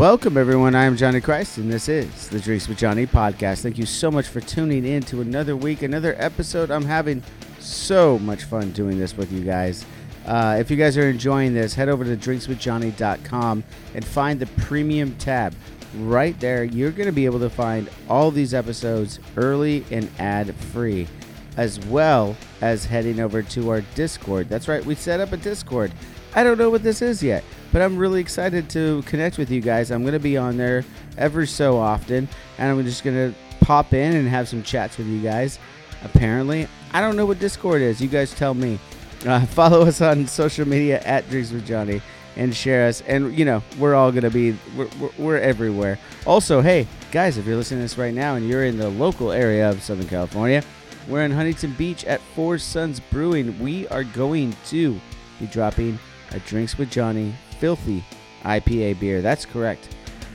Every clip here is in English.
Welcome, everyone. I am Johnny Christ, and this is the Drinks with Johnny podcast. Thank you so much for tuning in to another week, another episode. I'm having so much fun doing this with you guys. Uh, if you guys are enjoying this, head over to drinkswithjohnny.com and find the premium tab. Right there, you're going to be able to find all these episodes early and ad free, as well as heading over to our Discord. That's right, we set up a Discord. I don't know what this is yet, but I'm really excited to connect with you guys. I'm going to be on there ever so often, and I'm just going to pop in and have some chats with you guys. Apparently, I don't know what Discord is. You guys tell me. Uh, follow us on social media at Drinks with Johnny and share us. And you know, we're all gonna be we're, we're, we're everywhere. Also, hey guys, if you're listening to this right now and you're in the local area of Southern California, we're in Huntington Beach at Four Sons Brewing. We are going to be dropping a Drinks with Johnny Filthy IPA beer. That's correct.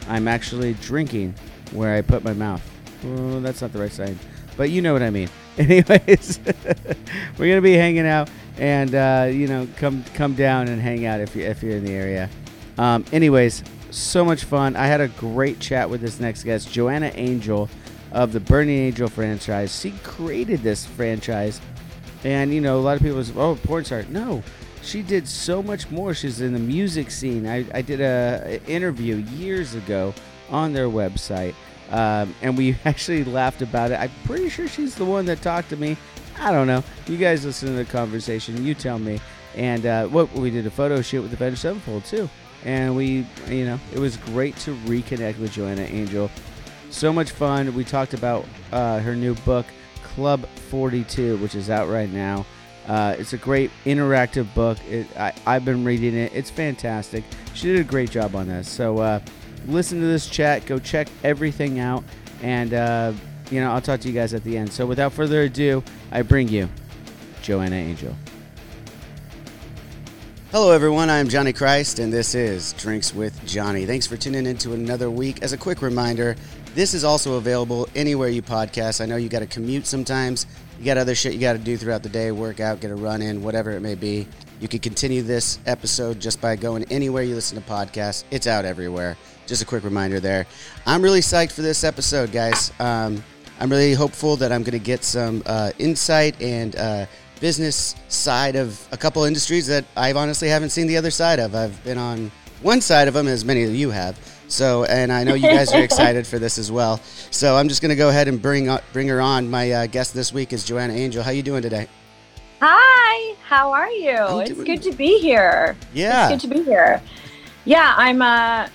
I'm actually drinking where I put my mouth. Oh, that's not the right sign, but you know what I mean. Anyways, we're gonna be hanging out, and uh, you know, come come down and hang out if you if you're in the area. Um, anyways, so much fun. I had a great chat with this next guest, Joanna Angel of the Burning Angel franchise. She created this franchise, and you know, a lot of people say, "Oh, porn star." No, she did so much more. She's in the music scene. I, I did a, a interview years ago on their website, um, and we actually laughed about it. I'm pretty sure she's the one that talked to me. I don't know. You guys listen to the conversation. You tell me. And uh, what we did a photo shoot with the Avenged Sevenfold too, and we, you know, it was great to reconnect with Joanna Angel. So much fun. We talked about uh, her new book, Club 42, which is out right now. Uh, it's a great interactive book. It, I, have been reading it. It's fantastic. She did a great job on this. So uh, listen to this chat. Go check everything out. And, uh, you know, I'll talk to you guys at the end. So without further ado, I bring you Joanna Angel. Hello, everyone. I'm Johnny Christ, and this is Drinks with Johnny. Thanks for tuning in to another week. As a quick reminder, this is also available anywhere you podcast. I know you got to commute sometimes. You got other shit you got to do throughout the day, work out, get a run in, whatever it may be. You can continue this episode just by going anywhere you listen to podcasts. It's out everywhere. Just a quick reminder there. I'm really psyched for this episode, guys. Um, I'm really hopeful that I'm going to get some uh, insight and uh, business side of a couple industries that I've honestly haven't seen the other side of. I've been on one side of them, as many of you have. So, and I know you guys are excited for this as well. So, I'm just going to go ahead and bring bring her on. My uh, guest this week is Joanna Angel. How you doing today? Hi, how are you? I'm it's doing- good to be here. Yeah. It's good to be here. Yeah, I'm uh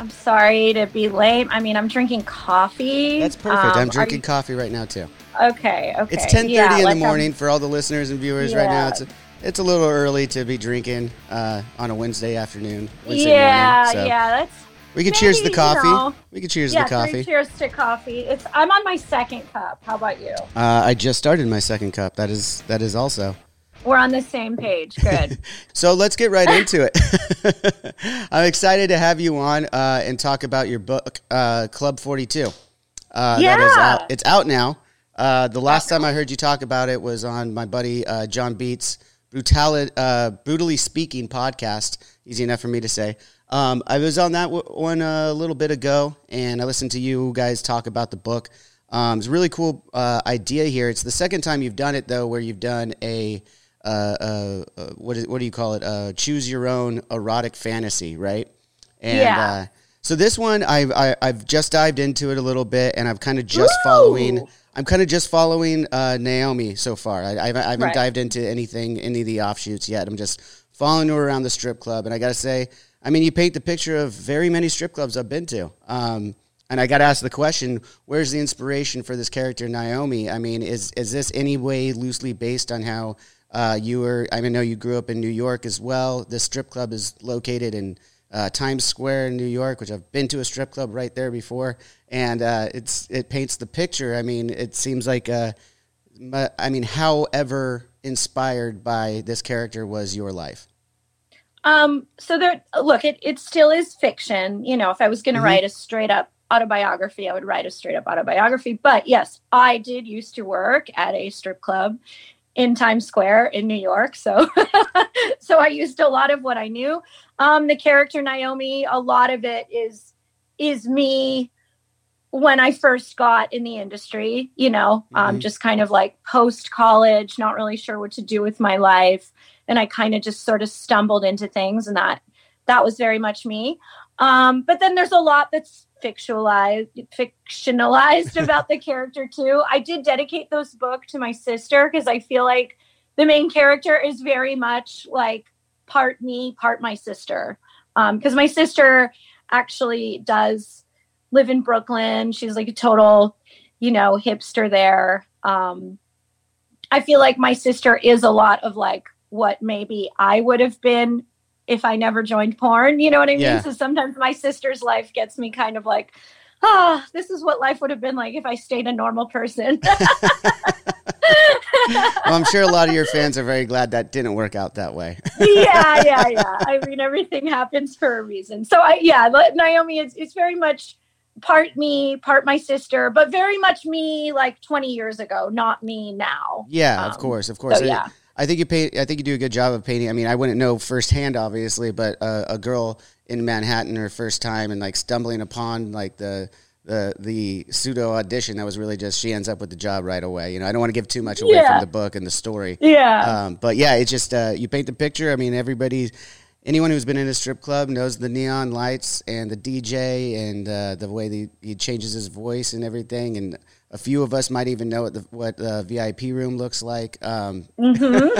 I'm sorry to be late. I mean, I'm drinking coffee. That's perfect. Um, I'm drinking coffee right now too. okay, okay. It's 10:30 Yeah, in like, the um, morning for all the listeners and viewers right now. It's a, it's a little early to be drinking uh, on a Wednesday afternoon. Wednesday yeah, morning, so yeah, that's We can cheers the maybe, you coffee. know, we can cheers yeah, the coffee. cheers to coffee. It's I'm on my second cup. How about you? Uh, I just started my second cup. That is that is also. We're on the same page. Good. So let's get right into it. I'm excited to have you on uh, and talk about your book, uh, Club 42. Uh, That is Yeah. out. It's out now. Uh, the last time I heard you talk about it was on my buddy uh, John Beats' Brutali- uh, Brutally Speaking podcast. Easy enough for me to say. Um, I was on that w- one a little bit ago, and I listened to you guys talk about the book. Um, it's a really cool uh, idea here. It's the second time you've done it though, where you've done a uh, uh, uh, what is what do you call it? Uh, choose your own erotic fantasy, right? And Yeah. uh, so this one, I've I, I've just dived into it a little bit, and I've kind of just Ooh. following. I'm kind of just following uh, Naomi so far. I, I haven't, I haven't Right. dived into anything, any of the offshoots yet. I'm just following her around the strip club, and I gotta say, I mean, you paint the picture of very many strip clubs I've been to. Um, and I got to ask the question: Where's the inspiration for this character, Naomi? I mean, is is this any way loosely based on how uh, you were? I mean, I know you grew up in New York as well. This strip club is located in uh, Times Square in New York, which I've been to a strip club right there before, and uh, it's it paints the picture. I mean, it seems like, uh, I mean, however inspired by this character was your life. Um, so there, look, it, it still is fiction. You know, if I was going to Mhm. write a straight up autobiography, I would write a straight up autobiography. But yes, I did used to work at a strip club in Times Square in New York. So, so I used a lot of what I knew. Um, the character Naomi, a lot of it is, is me when I first got in the industry, you know, um, Mhm. just kind of like post college, not really sure what to do with my life and I kind of just sort of stumbled into things, and that that was very much me. Um, but then there's a lot that's fictionalized fictionalized about the character too. I did dedicate those book to my sister because I feel like the main character is very much like part me, part my sister. Because my sister actually does live in Brooklyn. She's like a total, you know, hipster there. Um, I feel like my sister is a lot of like what maybe I would have been if I never joined porn. You know what I mean? Yeah. So sometimes my sister's life gets me kind of like, ah, this is what life would have been like if I stayed a normal person. Well, I'm sure a lot of your fans are very glad that didn't work out that way. yeah, yeah, yeah. I mean, everything happens for a reason. So I, yeah, Naomi is it's very much part me, part my sister, but very much me like 20 years ago, not me now. Yeah, of Um, course, of course. So yeah, I think you paint. I think you do a good job of painting. I mean, I wouldn't know firsthand, obviously, but uh, a girl in Manhattan her first time and like stumbling upon like the the the pseudo audition that was really just she ends up with the job right away. You know, I don't want to give too much away Yeah. from the book and the story. yeah, Um, but yeah, it's just uh, you paint the picture. I mean, everybody, anyone who's been in a strip club knows the neon lights and the DJ and uh, the way he changes his voice and everything. And a few of us might even know what the what the VIP room looks like. Um, Mhm.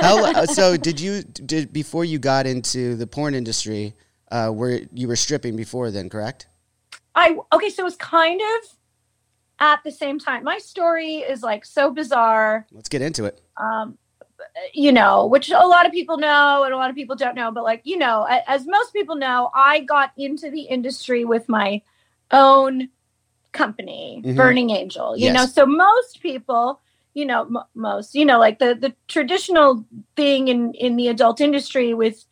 how, so did you did before you got into the porn industry? Uh, where you were stripping before then, correct? I okay, so it was kind of at the same time. My story is like so bizarre. Let's get into it. um, you know, which a lot of people know and a lot of people don't know, but like, you know, as most people know, I got into the industry with my own company, Mhm. Burning Angel, you Yes. know, so most people, you know, m- most, you know, like the, the traditional thing in, in the adult industry with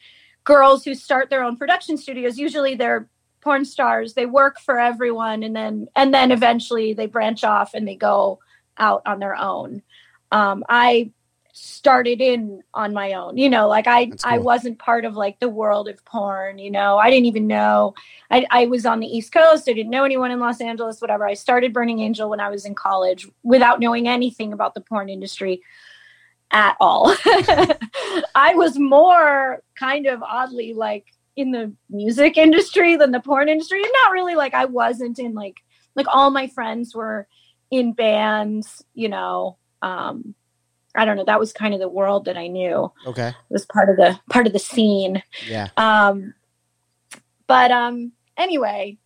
girls who start their own production studios, usually they're porn stars, they work for everyone. And then, and then eventually they branch off and they go out on their own. Um, I started in on my own you know like i That's i wasn't part of like the world of porn you know i didn't even know I, I was on the east coast i didn't know anyone in los angeles whatever i started burning angel when i was in college without knowing anything about the porn industry at all. I was more kind of oddly like in the music industry than the porn industry and not really like i wasn't in like like all my friends were in bands you know um I don't know. That was kind of the world that I knew. Okay. It was part of the part of the scene. Yeah. Um, but um, anyway,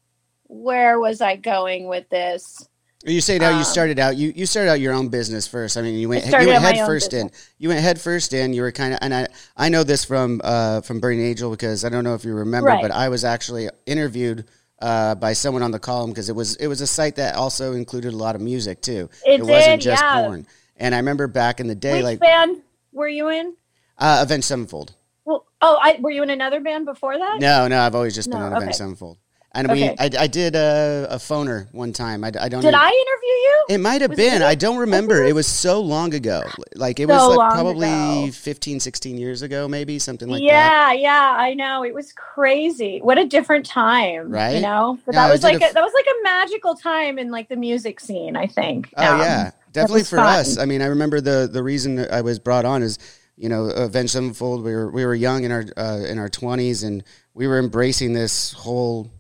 where was I going with this? You say now you Um, started out you, you started out your own business first. I mean you went you went head first in. You went head first in. You were kind of and I I know this from uh from Burning Angel because I don't know if you remember, Right. but I was actually interviewed uh, by someone on the column because it was it was a site that also included a lot of music too. It wasn't did, just yeah. porn. And I remember back in the day, Which like band were you in? uh, Avenged Sevenfold. Well, oh, I were you in another band before that? No, no, I've always just been No, on okay. Sevenfold. And Okay. we, I, I did a, a phoner one time. I, I don't. Did even- I interview you? It might have Was been. I don't remember. It was so long ago. Like it So was like probably ago. 15, 16 years ago, maybe something like that. yeah, yeah, I know. It was crazy. What a different time, Right? You know, but Yeah, that was like a that was like a magical time in like the music scene. I think. Oh Um, yeah, definitely for fun. us. I mean, I remember the the reason I was brought on is you know Avenged Sevenfold. We were we were young in our uh, in our twenties, and we were embracing this whole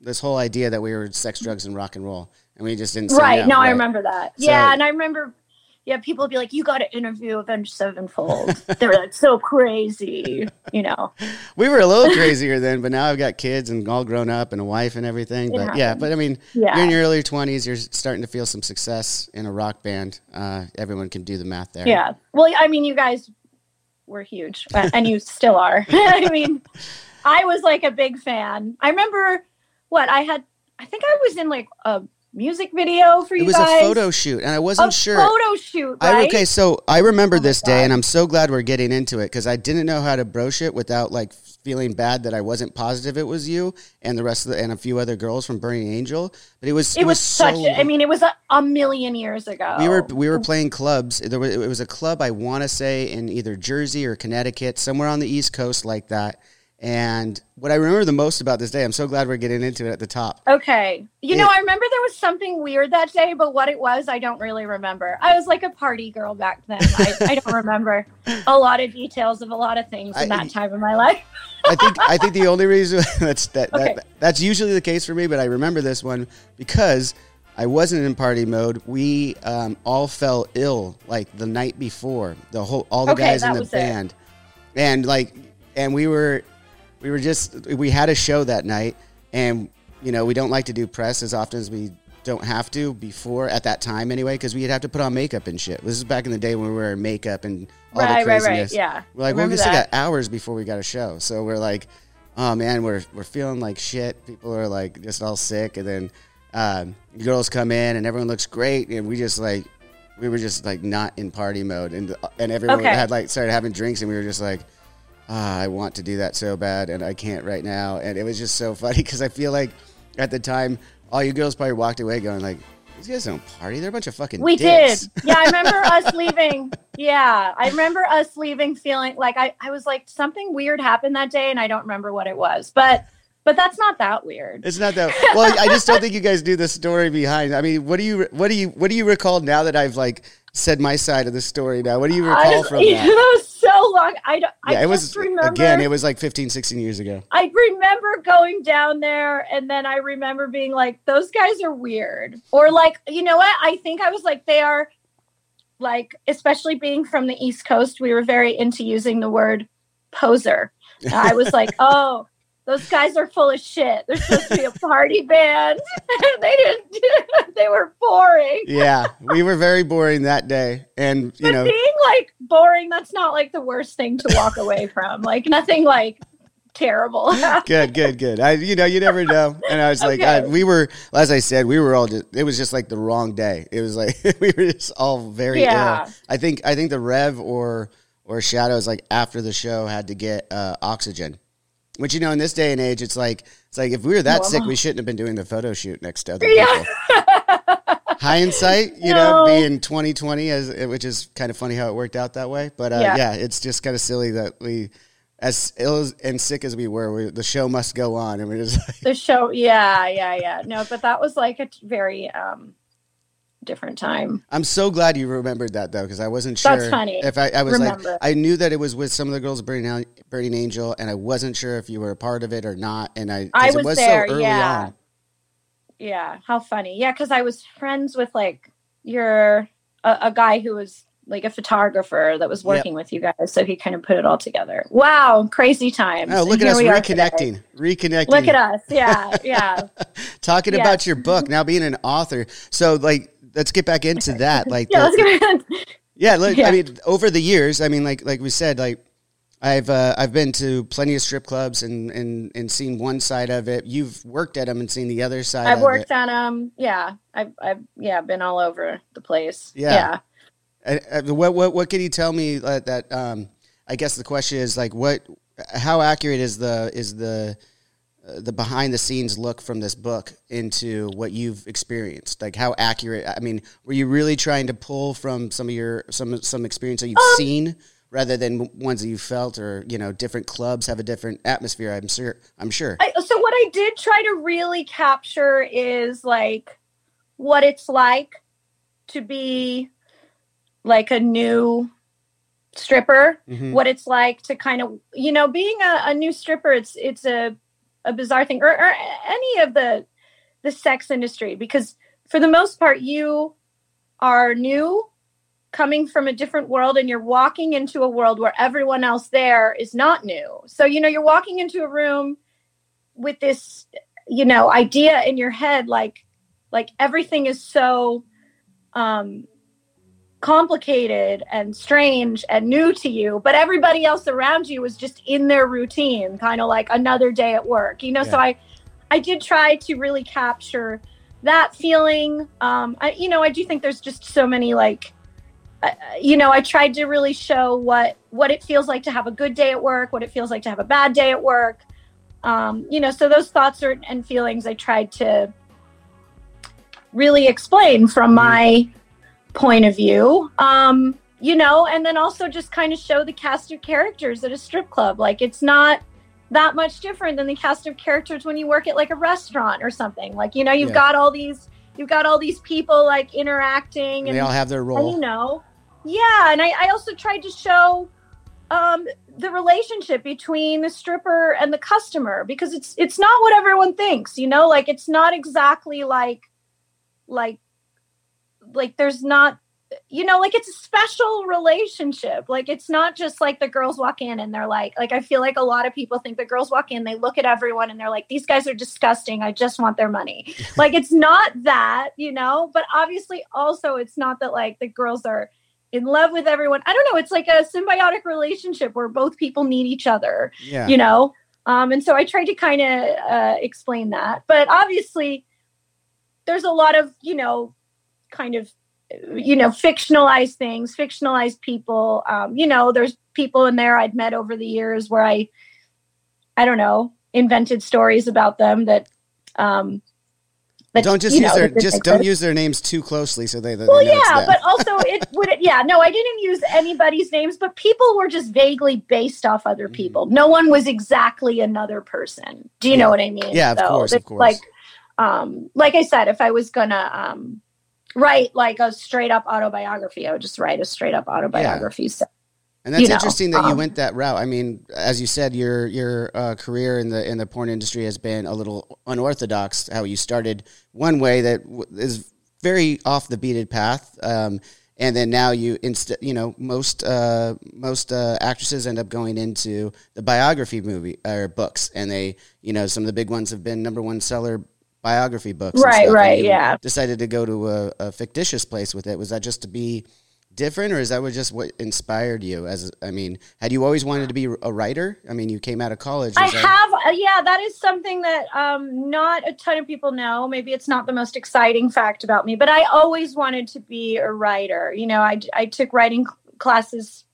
this whole idea that we were sex, drugs, and rock and roll, and we just didn't. Say Right. no, No, I remember that. So- yeah, and I remember. Yeah, people would be like, "You got to interview Avenged Sevenfold." they were like, "So crazy," you know. We were a little crazier then, but now I've got kids and all grown up and a wife and everything. But yeah, happens. but I mean, Yeah. you're in your early twenties. You're starting to feel some success in a rock band. Uh, everyone can do the math there. Yeah. Well, I mean, you guys were huge, and you still are. I mean, I was like a big fan. I remember what I had. I think I was in like a music video for you It was guys. a photo shoot, and I wasn't A sure. photo shoot, I, right? okay, so I remember Oh this day, God. and I'm so glad we're getting into it because I didn't know how to broach it without like feeling bad that I wasn't positive it was you and the rest of the and a few other girls from Burning Angel. But it was It was such. so. I mean, it was a, a million years ago. we were we were playing clubs. There was, it was a club I want to say in either Jersey or Connecticut, somewhere on the East Coast like that. And what I remember the most about this day, I'm so glad we're getting into it at the top. Okay. You It- know, I remember there was something weird that day, but what it was, I don't really remember. I was like a party girl back then. I, I don't remember a lot of details of a lot of things in I- that time of my life. I think I think the only reason that's that, Okay. that that's usually the case for me, but I remember this one because I wasn't in party mode. We um, all fell ill like the night before. The whole all the Okay, guys in the was it. band, and like, and we were we were just we had a show that night, and you know we don't like to do press as often as we don't have to before at that time anyway because we'd have to put on makeup and shit. This is back in the day when we were wearing makeup and all right, the right, craziness. right. Yeah. We're like, we still got hours before we got a show. So we're like, oh man, we're we're feeling like shit. People are like just all sick, and then um, girls come in and everyone looks great, and we just like we were just like not in party mode, and and everyone Okay. had like started having drinks, and we were just like. Ah, I want to do that so bad, and I can't right now. And it was just so funny because I feel like at the time, all you girls probably walked away going like, "These guys don't party. They're a bunch of fucking We dicks." did. Yeah, I remember us leaving. Yeah, I remember us leaving feeling like I, I was like something weird happened that day and I don't remember what it was. But but that's not that weird. It's not that. Well, I just don't think you guys do the story behind. I mean, what do you what do you what do you recall now that I've like said my side of the story? Now, what do you recall I from that that? was so long. I, don't- I Yeah, it just was remember again. It was like 15, 16 years ago. I remember going down there and then I remember being like, those guys are weird. Or like, you know what? I think I was like, they are like, especially being from the East Coast, we were very into using the word poser. I was like, oh, those guys are full of shit. They're supposed to be a party band. they didn't they were boring. Yeah, we were very boring that day, and you But know, being like boring, that's not like the worst thing to walk away from. Like nothing like terrible. good, good, good. I, you know, you never know. And I was like, I, we were, as I said, we were all just. It was just like the wrong day. It was like we were just all very Yeah. ill. I think, I think the Rev or or Shadows like after the show had to get uh, oxygen. Which you know, in this day and age, it's like it's like if we were that sick, we shouldn't have been doing the photo shoot next to other Yeah. people. Hindsight, you know, being 2020, as which is kind of funny how it worked out that way. But uh, yeah. Yeah. it's just kind of silly that we, as ill as, and sick as we were, we, the show must go on, and we're just like, the show yeah yeah yeah no but that was like a very um different time I'm so glad you remembered that though, because I wasn't sure. That's funny. If I, I was Remember. like, I knew that it was with some of the girls Burning, Burning Angel, and I wasn't sure if you were a part of it or not. And I, i it was, was there so early yeah on. yeah how funny yeah because i was friends with like your a, a guy who was like a photographer that was Yep. working with you guys so he kind of put it all together wow crazy times Oh, And look at us we are today. reconnecting, reconnecting. look at us yeah yeah talking Yes. about your book now being an author. So like, let's get back into that. Like, yeah the- let's go ahead. Yeah, look, I mean, over the years, I mean, like like we said, like I've uh, I've been to plenty of strip clubs and and and seen one side of it. You've worked at them and seen the other side. i've worked it. on um yeah i've i've yeah been all over the place Yeah. yeah Uh, uh, what what what can you tell me uh, that? Um, I guess the question is like, what? How accurate is the is the the behind the scenes look from this book into what you've experienced? Like how accurate? I mean, were you really trying to pull from some of your some some experience that you've um, seen? rather than ones that you felt or you know different clubs have a different atmosphere i'm sure i'm sure I, so what i did try to really capture is like what it's like to be like a new stripper mm-hmm. what it's like to kind of you know being a, a new stripper it's it's a, a bizarre thing or, or any of the the sex industry because for the most part you are new coming from a different world and you're walking into a world where everyone else there is not new. So, you know, you're walking into a room with this, you know, idea in your head like like everything is so um complicated and strange and new to you, but everybody else around you was just in their routine, kind of like another day at work. You know, yeah. so I I did try to really capture that feeling. Um I you know, I do think there's just so many like you know, I tried to really show what what it feels like to have a good day at work, what it feels like to have a bad day at work. Um, you know, so those thoughts are, and feelings I tried to really explain from mm-hmm. my point of view. Um, you know, and then also just kind of show the cast of characters at a strip club. Like it's not that much different than the cast of characters when you work at like a restaurant or something. Like, you know, you've yeah. got all these you've got all these people like interacting and, and they all have their role. And, you know, yeah, and I, I also tried to show um, the relationship between the stripper and the customer because it's it's not what everyone thinks, you know, like it's not exactly like like like there's not you know like it's a special relationship like it's not just like the girls walk in and they're like like i feel like a lot of people think the girls walk in they look at everyone and they're like these guys are disgusting i just want their money like it's not that you know but obviously also it's not that like the girls are in love with everyone. I don't know. It's like a symbiotic relationship where both people need each other. Yeah. You know. Um, and so I tried to kind of uh, explain that, but obviously, there's a lot of you know, kind of you know, fictionalized things, fictionalized people. Um, you know, there's people in there I'd met over the years where I, I don't know, invented stories about them that um, don't just use know, their just don't use their names too closely so they. Well, they yeah, but also it would. It, yeah, no, I didn't use anybody's names, but people were just vaguely based off other mm-hmm. people. No one was exactly another person. Do you yeah. know what I mean? Yeah, of so course, of course. Like, um, like I said, if I was gonna um write like a straight up autobiography, I would just write a straight up autobiography. Yeah. So and that's you know, interesting that um, you went that route. I mean, as you said, your your uh, career in the in the porn industry has been a little unorthodox. How you started one way that w- is very off the beaten path, um, and then now you instead, you know, most uh, most uh, actresses end up going into the biography movie or books, and they, you know, some of the big ones have been number one seller biography books. Right, right, yeah. Decided to go to a, a fictitious place with it. Was that just to be different, or is that what just what inspired you? As I mean, had you always wanted to be a writer? I mean, you came out of college. I that... have, uh, yeah. That is something that um, not a ton of people know. Maybe it's not the most exciting fact about me, but I always wanted to be a writer. You know, I I took writing classes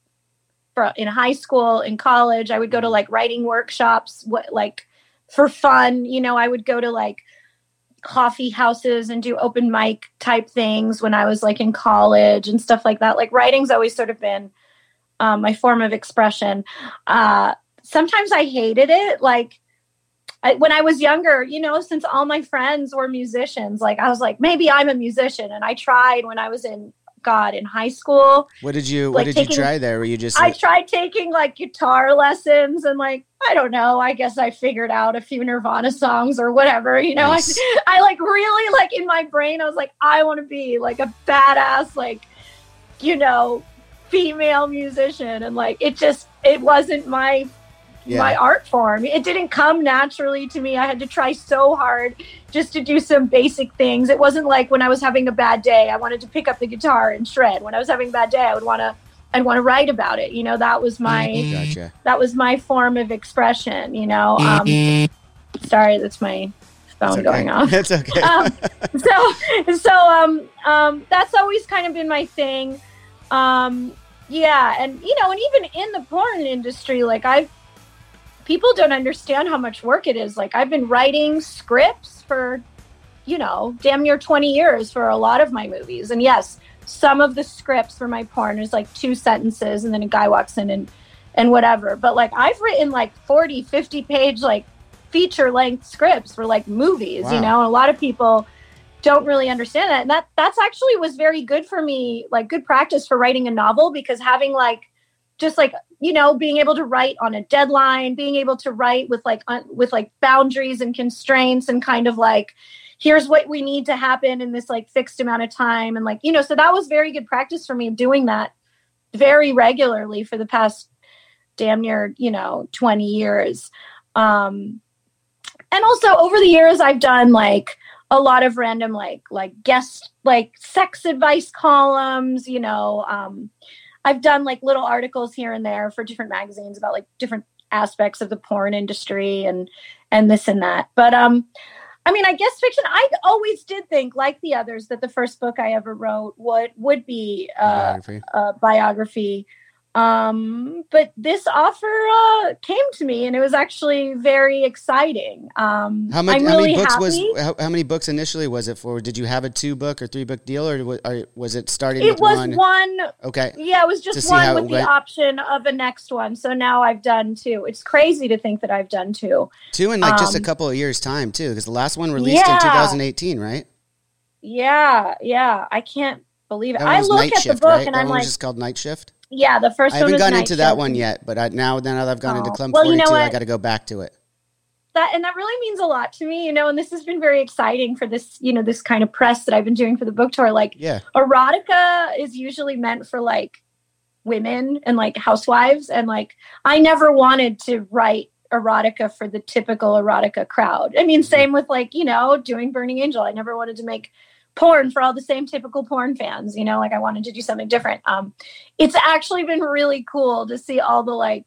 for, in high school, in college. I would go to like writing workshops, what like for fun. You know, I would go to like coffee houses and do open mic type things when I was like in college and stuff like that. Like writing's always sort of been um, my form of expression. Uh, sometimes I hated it. Like I, when I was younger, you know, since all my friends were musicians, like I was like, maybe I'm a musician. And I tried when I was in God in high school. What did you like What did taking, you try there? Were you just? I tried taking like guitar lessons and like I don't know. I guess I figured out a few Nirvana songs or whatever. You know, nice. I, I like really like in my brain. I was like, I want to be like a badass, like you know, female musician, and like it just it wasn't my yeah. my art form. It didn't come naturally to me. I had to try so hard just to do some basic things. It wasn't like when I was having a bad day, I wanted to pick up the guitar and shred. When I was having a bad day, I would want to I'd want to write about it. You know, that was my mm-hmm. gotcha. that was my form of expression, you know. Um, mm-hmm. sorry, that's my phone okay. going off. That's okay. um, so so um um that's always kind of been my thing. Um yeah, and you know, and even in the porn industry, like I've people don't understand how much work it is. Like I've been writing scripts for, you know, damn near 20 years for a lot of my movies. And yes, some of the scripts for my porn is like two sentences and then a guy walks in and and whatever. But like I've written like 40, 50 page like feature length scripts for like movies, wow. you know, and a lot of people don't really understand that. And that that's actually was very good for me, like good practice for writing a novel because having like just like you know being able to write on a deadline being able to write with like un- with like boundaries and constraints and kind of like here's what we need to happen in this like fixed amount of time and like you know so that was very good practice for me doing that very regularly for the past damn near you know 20 years. Um and also over the years i've done like a lot of random like like guest like sex advice columns you know um I've done like little articles here and there for different magazines about like different aspects of the porn industry and and this and that. But um I mean, I guess fiction. I always did think, like the others, that the first book I ever wrote would would be uh, biography. a biography um, but this offer uh, came to me, and it was actually very exciting. Um, how, much, how many books happy. was how, how, many books initially was it for? Did you have a two book or three book deal, or was, or was it starting? It was one? one? Okay. Yeah, it was just one with the option of a next one. So now I've done two. It's crazy to think that I've done two. Two in like um, just a um, couple of years time too, because the last one released yeah. in 2018, right? Yeah, yeah. I can't believe it. I look at shift, the book right? and that I'm like, just called Night Shift. Yeah, the first I haven't gone into that one yet, but I, now now that I've gone oh. into Club well, 42, you know I got to go back to it. That and that really means a lot to me, you know. And this has been very exciting for this, you know, this kind of press that I've been doing for the book tour. Like, yeah, erotica is usually meant for like women and like housewives, and like I never wanted to write erotica for the typical erotica crowd. I mean, mm-hmm. same with like you know doing Burning Angel. I never wanted to make porn for all the same typical porn fans you know like i wanted to do something different. Um it's actually been really cool to see all the like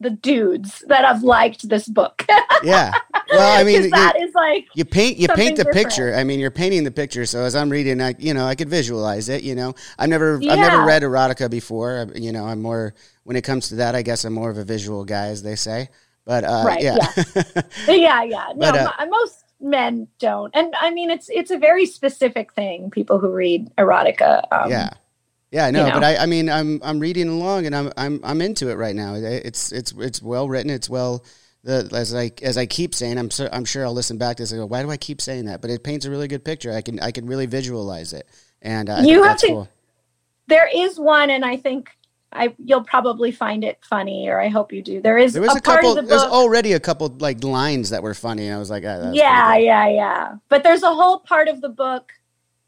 the dudes that have liked this book. Yeah. Well i mean that you, is like you paint you paint the different. picture. I mean you're painting the picture. So as i'm reading i you know i could visualize it you know. I've never yeah. i've never read erotica before. I, you know i'm more when it comes to that i guess i'm more of a visual guy as they say. But uh right, yeah. yeah. Yeah, yeah. no but, uh, most men don't and i mean it's it's a very specific thing people who read erotica um, yeah yeah i know, you know, but I, I mean i'm i'm reading along and i'm i'm i'm into it right now it's it's it's well written it's well the, as I as I keep saying, I'm I'm sure I'll listen back to this and go, why do I keep saying that? But it paints a really good picture. I can I can really visualize it, and uh, you have to. Cool. There is one, and I think I you'll probably find it funny, or I hope you do. There is there was a, a couple. The there's already a couple like lines that were funny, and I was like, oh, yeah, yeah, yeah. But there's a whole part of the book.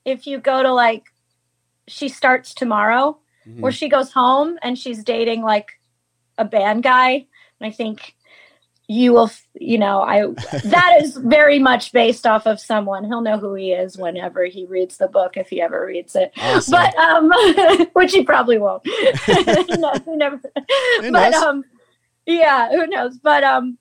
If you go to like, she starts tomorrow, mm-hmm. where she goes home and she's dating like a band guy, and I think you will you know i that is very much based off of someone. He'll know who he is whenever he reads the book if he ever reads it. Awesome. but um which he probably won't. No, never who but um yeah who knows? But um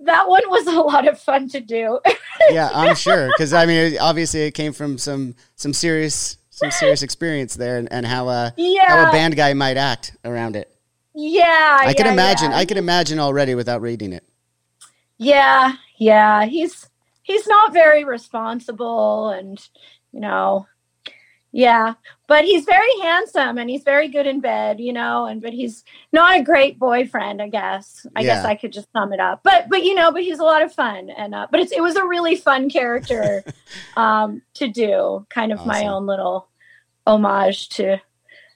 that one was a lot of fun to do. Yeah i'm sure because i mean obviously it came from some some serious some serious experience there and, and how uh yeah. how a band guy might act around it. Yeah i can imagine yeah. i can imagine already without reading it yeah, yeah, he's he's not very responsible and you know, yeah, but he's very handsome and he's very good in bed, you know, and but he's not a great boyfriend, I guess. I yeah. guess I could just sum it up. But but you know, but he's a lot of fun and uh, but it's it was a really fun character um to do, kind of awesome. my own little homage to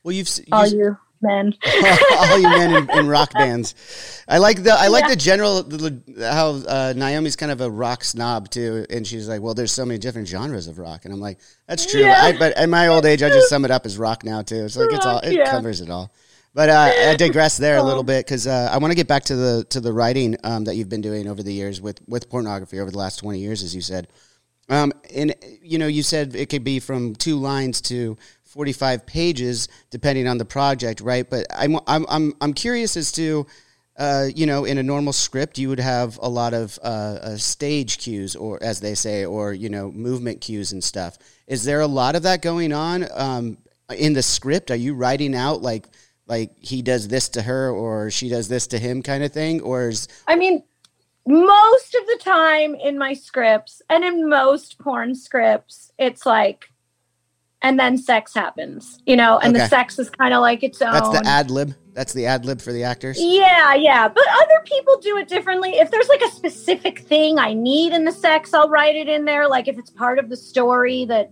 well, you've, all you men. all you men in, in, rock bands. I like the I like yeah. the general the, how uh, Naomi's kind of a rock snob too, and she's like, well, there's so many different genres of rock, and I'm like, that's true. Yeah. I, but in my old age, I just sum it up as rock now too. It's like rock, it's all it yeah. covers it all. But uh, I digress there a little bit because uh, I want to get back to the to the writing um, that you've been doing over the years with with pornography over the last twenty years, as you said. Um, and you know, you said it could be from two lines to 45 pages, depending on the project, right? But I'm, I'm, I'm, I'm curious as to, uh, you know, in a normal script, you would have a lot of uh, uh, stage cues, or as they say, or, you know, movement cues and stuff. Is there a lot of that going on um, in the script? Are you writing out like like he does this to her or she does this to him kind of thing or is I mean, most of the time in my scripts and in most porn scripts, it's like, and then sex happens, you know, and Okay. the sex is kind of like its own. that's the ad lib that's the ad lib for the actors Yeah, yeah. But other people do it differently. If there's like a specific thing I need in the sex, I'll write it in there. Like if it's part of the story that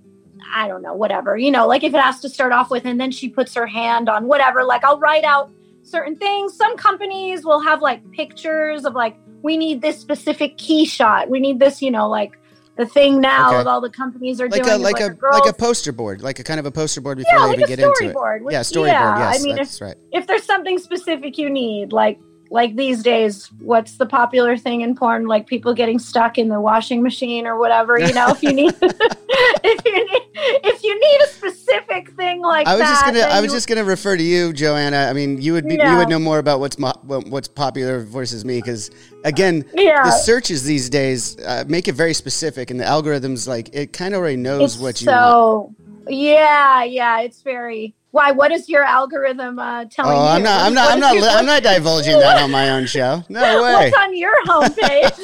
I don't know, whatever. You know, like if it has to start off with and then she puts her hand on whatever, like I'll write out certain things. Some companies will have like pictures of like we need this specific key shot. We need this, you know, like the thing now Okay. that all the companies are like doing a like a girls like a poster board like a kind of a poster board before yeah, they like even get into it storyboard. yeah storyboard yeah, yes I mean, if that's right if there's something specific you need, like like these days, what's the popular thing in porn? Like people getting stuck in the washing machine or whatever. You know, if you need if you need if you need a specific thing like I was that, just gonna. I was you- just gonna refer to you, Joanna. I mean, you would be, you would know more about what's mo- what's popular versus me because again, Yeah. the searches these days uh, make it very specific, and the algorithms like it kind of already knows it's what you. want. so yeah yeah it's very why what is your algorithm uh telling Oh, you I'm not. I'm not. I'm not. li- I'm not divulging that on my own show. No way. what's on your homepage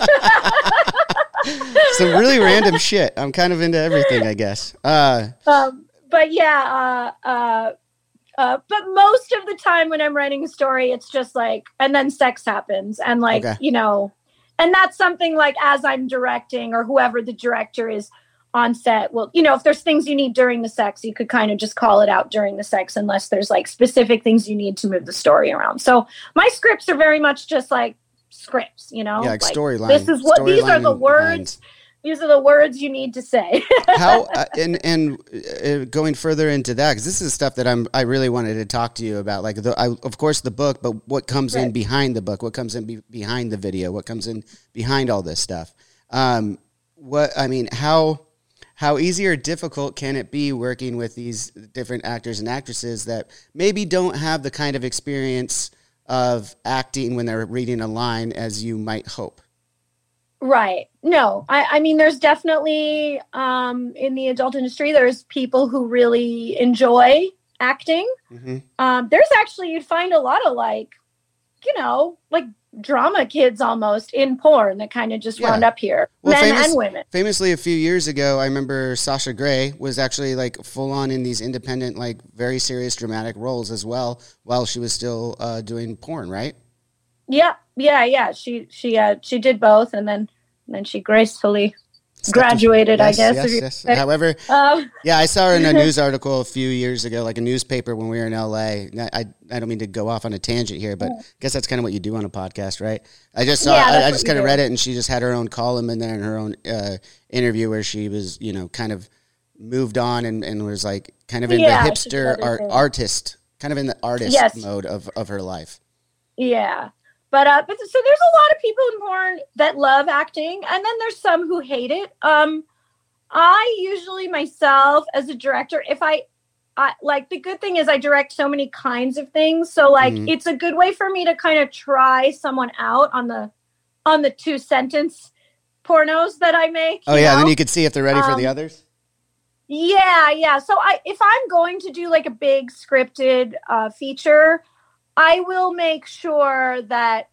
Some really random shit. I'm kind of into everything, I guess. Uh, um, but yeah, uh, uh, uh, but most of the time when I'm writing a story, it's just like, and then sex happens, and like, Okay. you know, and that's something like as I'm directing or whoever the director is on set. Well, you know, if there's things you need during the sex, you could kind of just call it out during the sex, unless there's like specific things you need to move the story around. So my scripts are very much just like scripts, you know, yeah, like, storyline. This is what these are the words. lines. These are the words you need to say. how uh, and and uh, going further into that because this is stuff that I'm I really wanted to talk to you about like the I, of course the book but what comes in behind the book what comes in be, behind the video what comes in behind all this stuff um what I mean how how easy or difficult can it be working with these different actors and actresses that maybe don't have the kind of experience of acting when they're reading a line as you might hope Right. No, I, I mean, there's definitely um, in the adult industry, there's people who really enjoy acting. hmm Um, there's actually, you'd find a lot of like, you know, like drama kids almost in porn that kind of just Yeah. wound up here, Well, men famous- and women. famously a few years ago i remember sasha grey was actually like full on in these independent like very serious dramatic roles as well while she was still uh, doing porn right Yeah. Yeah. Yeah. She, she, uh, she did both. And then, and then she gracefully Graduated, I guess. yes, yes. however Um, yeah i saw her in a news article a few years ago like a newspaper when we were in la I, I, don't mean to go off on a tangent here but i guess that's kind of what you do on a podcast right i just saw Yeah, I, I just kind of read it and she just had her own column in there and her own uh, interview where she was you know kind of moved on and, and was like kind of in Yeah, the hipster art, artist kind of in the artist Yes. mode of, of her life Yeah. But uh but so there's a lot of people in porn that love acting and then there's some who hate it. Um I usually myself as a director if I I like the good thing is I direct so many kinds of things so like Mhm. it's a good way for me to kind of try someone out on the on the two sentence pornos that I make. Oh yeah, know? then you could see if they're ready for the Um, others. Yeah, yeah. So I if I'm going to do like a big scripted uh, feature, I will make sure that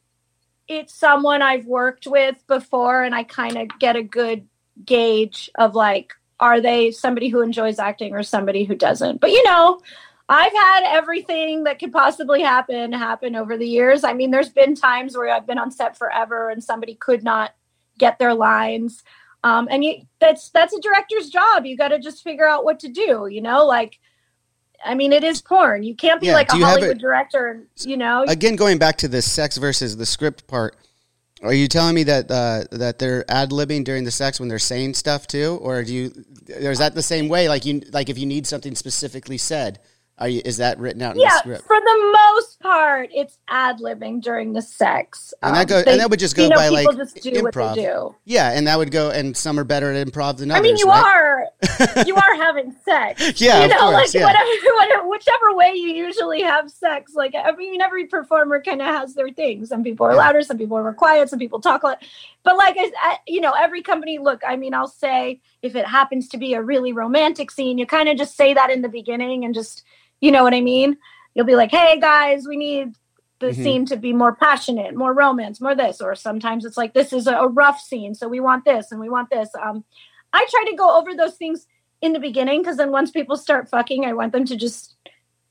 it's someone I've worked with before and I kind of get a good gauge of like are they somebody who enjoys acting or somebody who doesn't. But you know, I've had everything that could possibly happen happen over the years. I mean, there's been times where I've been on set forever and somebody could not get their lines um, and you that's that's a director's job you got to just figure out what to do you know like i mean it is porn you can't be Yeah, like a hollywood it- director and you know Again, going back to the sex versus the script part, are you telling me that uh, that they're ad libbing during the sex when they're saying stuff too, or do you? Or is that the same way? Like you, like if you need something specifically said, are you? Is that written out in the yeah script? for the most part it's ad-libbing during the sex And that Um, go- and that would just go you know, by, like, just do what improv. they do Yeah, and that would go. And some are better at improv than others. i mean you right? are you are having sex Yeah, you of know course, like yeah. whatever, whatever whichever way you usually have sex like i mean every performer kind of has their thing some people are Yeah. louder some people are more quiet some people talk a lot but like I, I you know every company look i mean i'll say if it happens to be a really romantic scene you kind of just say that in the beginning and just you know what i mean you'll be like, "Hey guys, we need the Mhm. scene to be more passionate, more romance, more this." Or sometimes it's like, "This is a, a rough scene, so we want this and we want this." Um, I try to go over those things in the beginning because then once people start fucking, I want them to just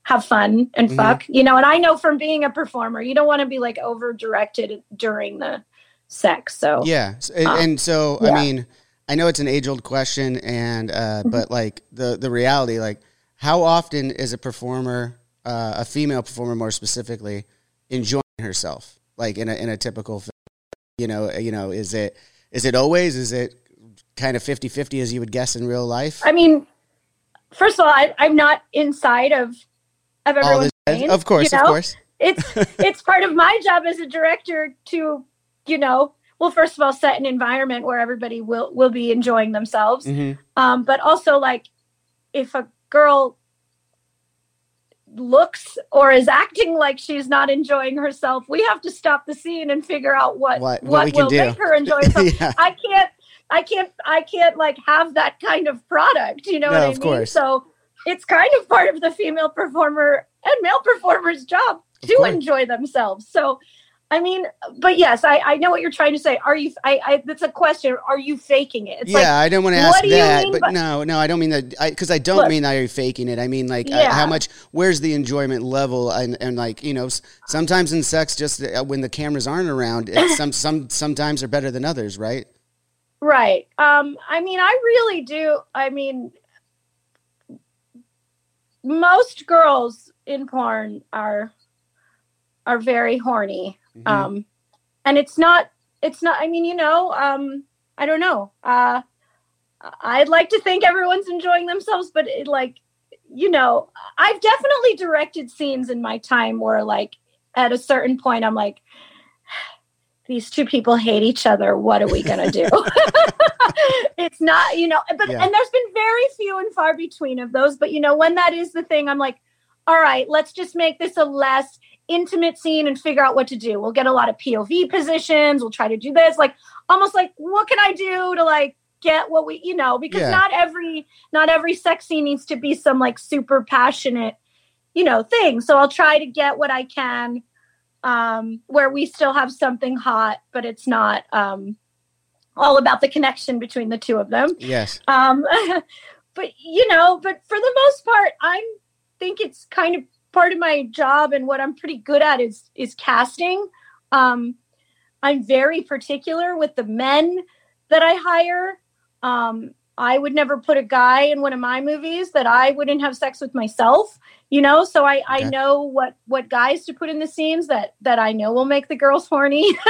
have fun and Mhm. fuck, you know. And I know from being a performer, you don't want to be like over directed during the sex. So Yeah, and, Um, and so yeah. I mean, I know it's an age old question, and uh, Mhm. but like the the reality, like how often is a performer, uh, a female performer more specifically, enjoying herself, like in a in a typical, film? you know, you know, is it is it always is it kind of 50-50 as you would guess in real life? I mean, first of all, I, I'm not inside of of everyone's brain, of course, you of course, It's it's part of my job as a director to, you know, well, first of all, set an environment where everybody will will be enjoying themselves. hmm Um, but also like if a girl looks or is acting like she's not enjoying herself, we have to stop the scene and figure out what What- what, what we can will do. make her enjoy herself. yeah, I can't I can't I can't like have that kind of product, you know No, what I of mean? course. So it's kind of part of the female performer and male performer's job Of to course. enjoy themselves. So I mean, but yes, I, I know what you're trying to say. Are you? I, I that's a question. Are you faking it? It's yeah, like, I don't want to ask that, but by- no, no, I don't mean that because I, don't Look. mean that you're faking it. I mean like uh, Yeah. how much, where's the enjoyment level, and, and like you know, sometimes in sex, just uh, when the cameras aren't around, it's some some sometimes are better than others, right? Right. Um, I mean, I really do. I mean, most girls in porn are are very horny. Mhm. Um, and it's not. It's not. I mean, you know. Um, I don't know. Uh, I'd like to think everyone's enjoying themselves, but it, like, you know, I've definitely directed scenes in my time where, like, at a certain point, I'm like, these two people hate each other. What are we gonna do? it's not, you know, but Yeah. and there's been very few and far between of those. But you know, when that is the thing, I'm like, all right, let's just make this a less intimate scene and figure out what to do. We'll get a lot of POV positions. We'll try to do this, like almost like what can I do to like get what we, you know, because Yeah. not every not every sex scene needs to be some like super passionate, you know, thing. So I'll try to get what I can um, where we still have something hot, but it's not um, all about the connection between the two of them. Yes. Um, but you know, but for the most part, I think it's kind of part of my job, and what I'm pretty good at is is casting. Um, I'm very particular with the men that I hire. Um, I would never put a guy in one of my movies that I wouldn't have sex with myself. You know, so I I know what what guys to put in the scenes that that I know will make the girls horny.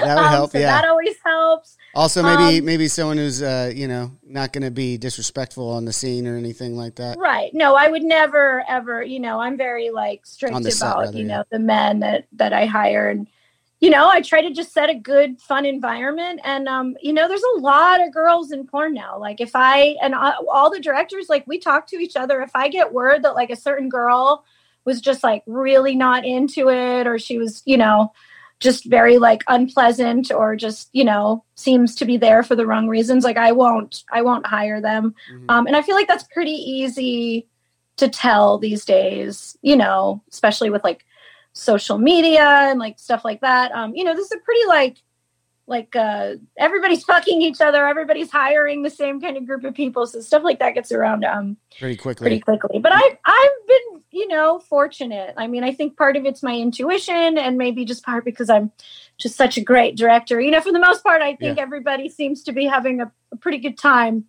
That would help, So yeah. that always helps. Also, maybe Um, maybe someone who's uh, you know not going to be disrespectful on the scene or anything like that. Right. No, I would never ever, you know, I'm very like strict On the set, about, rather, you yeah. know, the men that that I hire and you know, I try to just set a good fun environment and um you know, there's a lot of girls in porn now. Like if I and all the directors like we talk to each other if I get word that like a certain girl was just like really not into it or she was, you know, just very like unpleasant or just, you know, seems to be there for the wrong reasons, like I won't I won't hire them. Mhm. Um, and I feel like that's pretty easy to tell these days, you know, especially with like social media and like stuff like that. Um, you know, this is a pretty like like uh everybody's fucking each other, everybody's hiring the same kind of group of people. So stuff like that gets around um Pretty quickly. pretty quickly. But I I've been, you know, fortunate. I mean, I think part of it's my intuition and maybe just part because I'm just such a great director. You know, for the most part, I think everybody seems to be having a, a pretty good time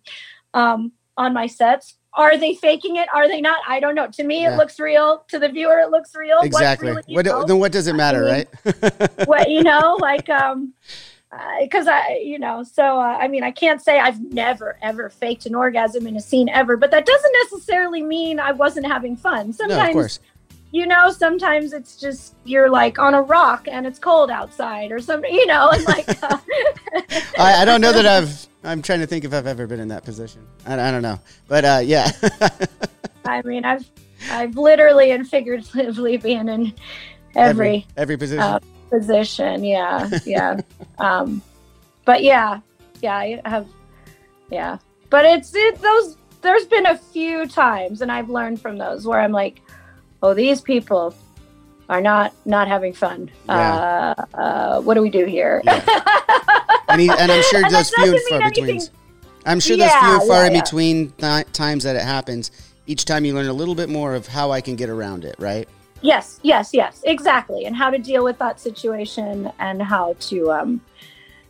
um, on my sets. Are they faking it? Are they not? I don't know. To me, Yeah. it looks real. To the viewer, it looks real. Exactly. really, What, know, then what does it matter, mean, right? what you know, like um, because I, you know, so uh, I mean, I can't say I've never ever faked an orgasm in a scene ever, but that doesn't necessarily mean I wasn't having fun. no, Sometimes of course. you know sometimes it's just you're like on a rock and it's cold outside or something you know and like uh, I, I don't know that I've. I'm trying to think if I've ever been in that position. I, I don't know, but uh, yeah. i mean i've i've literally and figuratively been in every, every position. uh, position yeah yeah um but yeah yeah i have yeah but it's it those there's been a few times and i've learned from those where i'm like oh, these people are not not having fun. Yeah. Uh, uh, what do we do here? And, he, and I'm sure And those few and far between. I'm sure those few and far yeah, in yeah. between th- times that it happens. Each time you learn a little bit more of how I can get around it, right? Yes, yes, yes, exactly. And how to deal with that situation and how to um,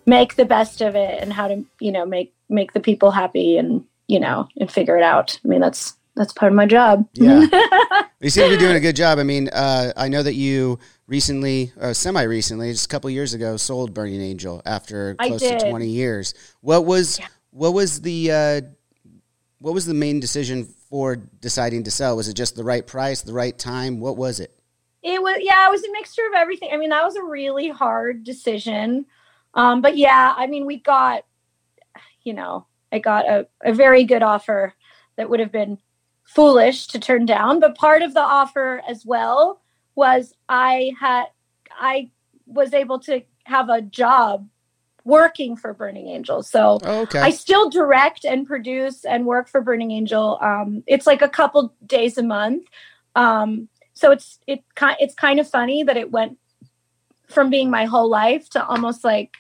make the best of it and how to, you know, make make the people happy and, you know, and figure it out. I mean, that's that's part of my job. Yeah. You seem to be doing a good job. I mean, uh, I know that you recently, uh, semi recently, just a couple years ago, sold Burning Angel after close to 20 years. What was Yeah. what was the uh, what was the main decision for deciding to sell? Was it just the right price, the right time? What was it? It was yeah, it was a mixture of everything. I mean, that was a really hard decision. Um, but yeah, I mean, we got, you know, I got a, a very good offer that would have been foolish to turn down. But part of the offer as well was I had I was able to have a job working for Burning Angel. So Oh, okay. I still direct and produce and work for Burning Angel. Um, it's like a couple days a month. Um, so it's it kind it's kind of funny that it went from being my whole life to almost like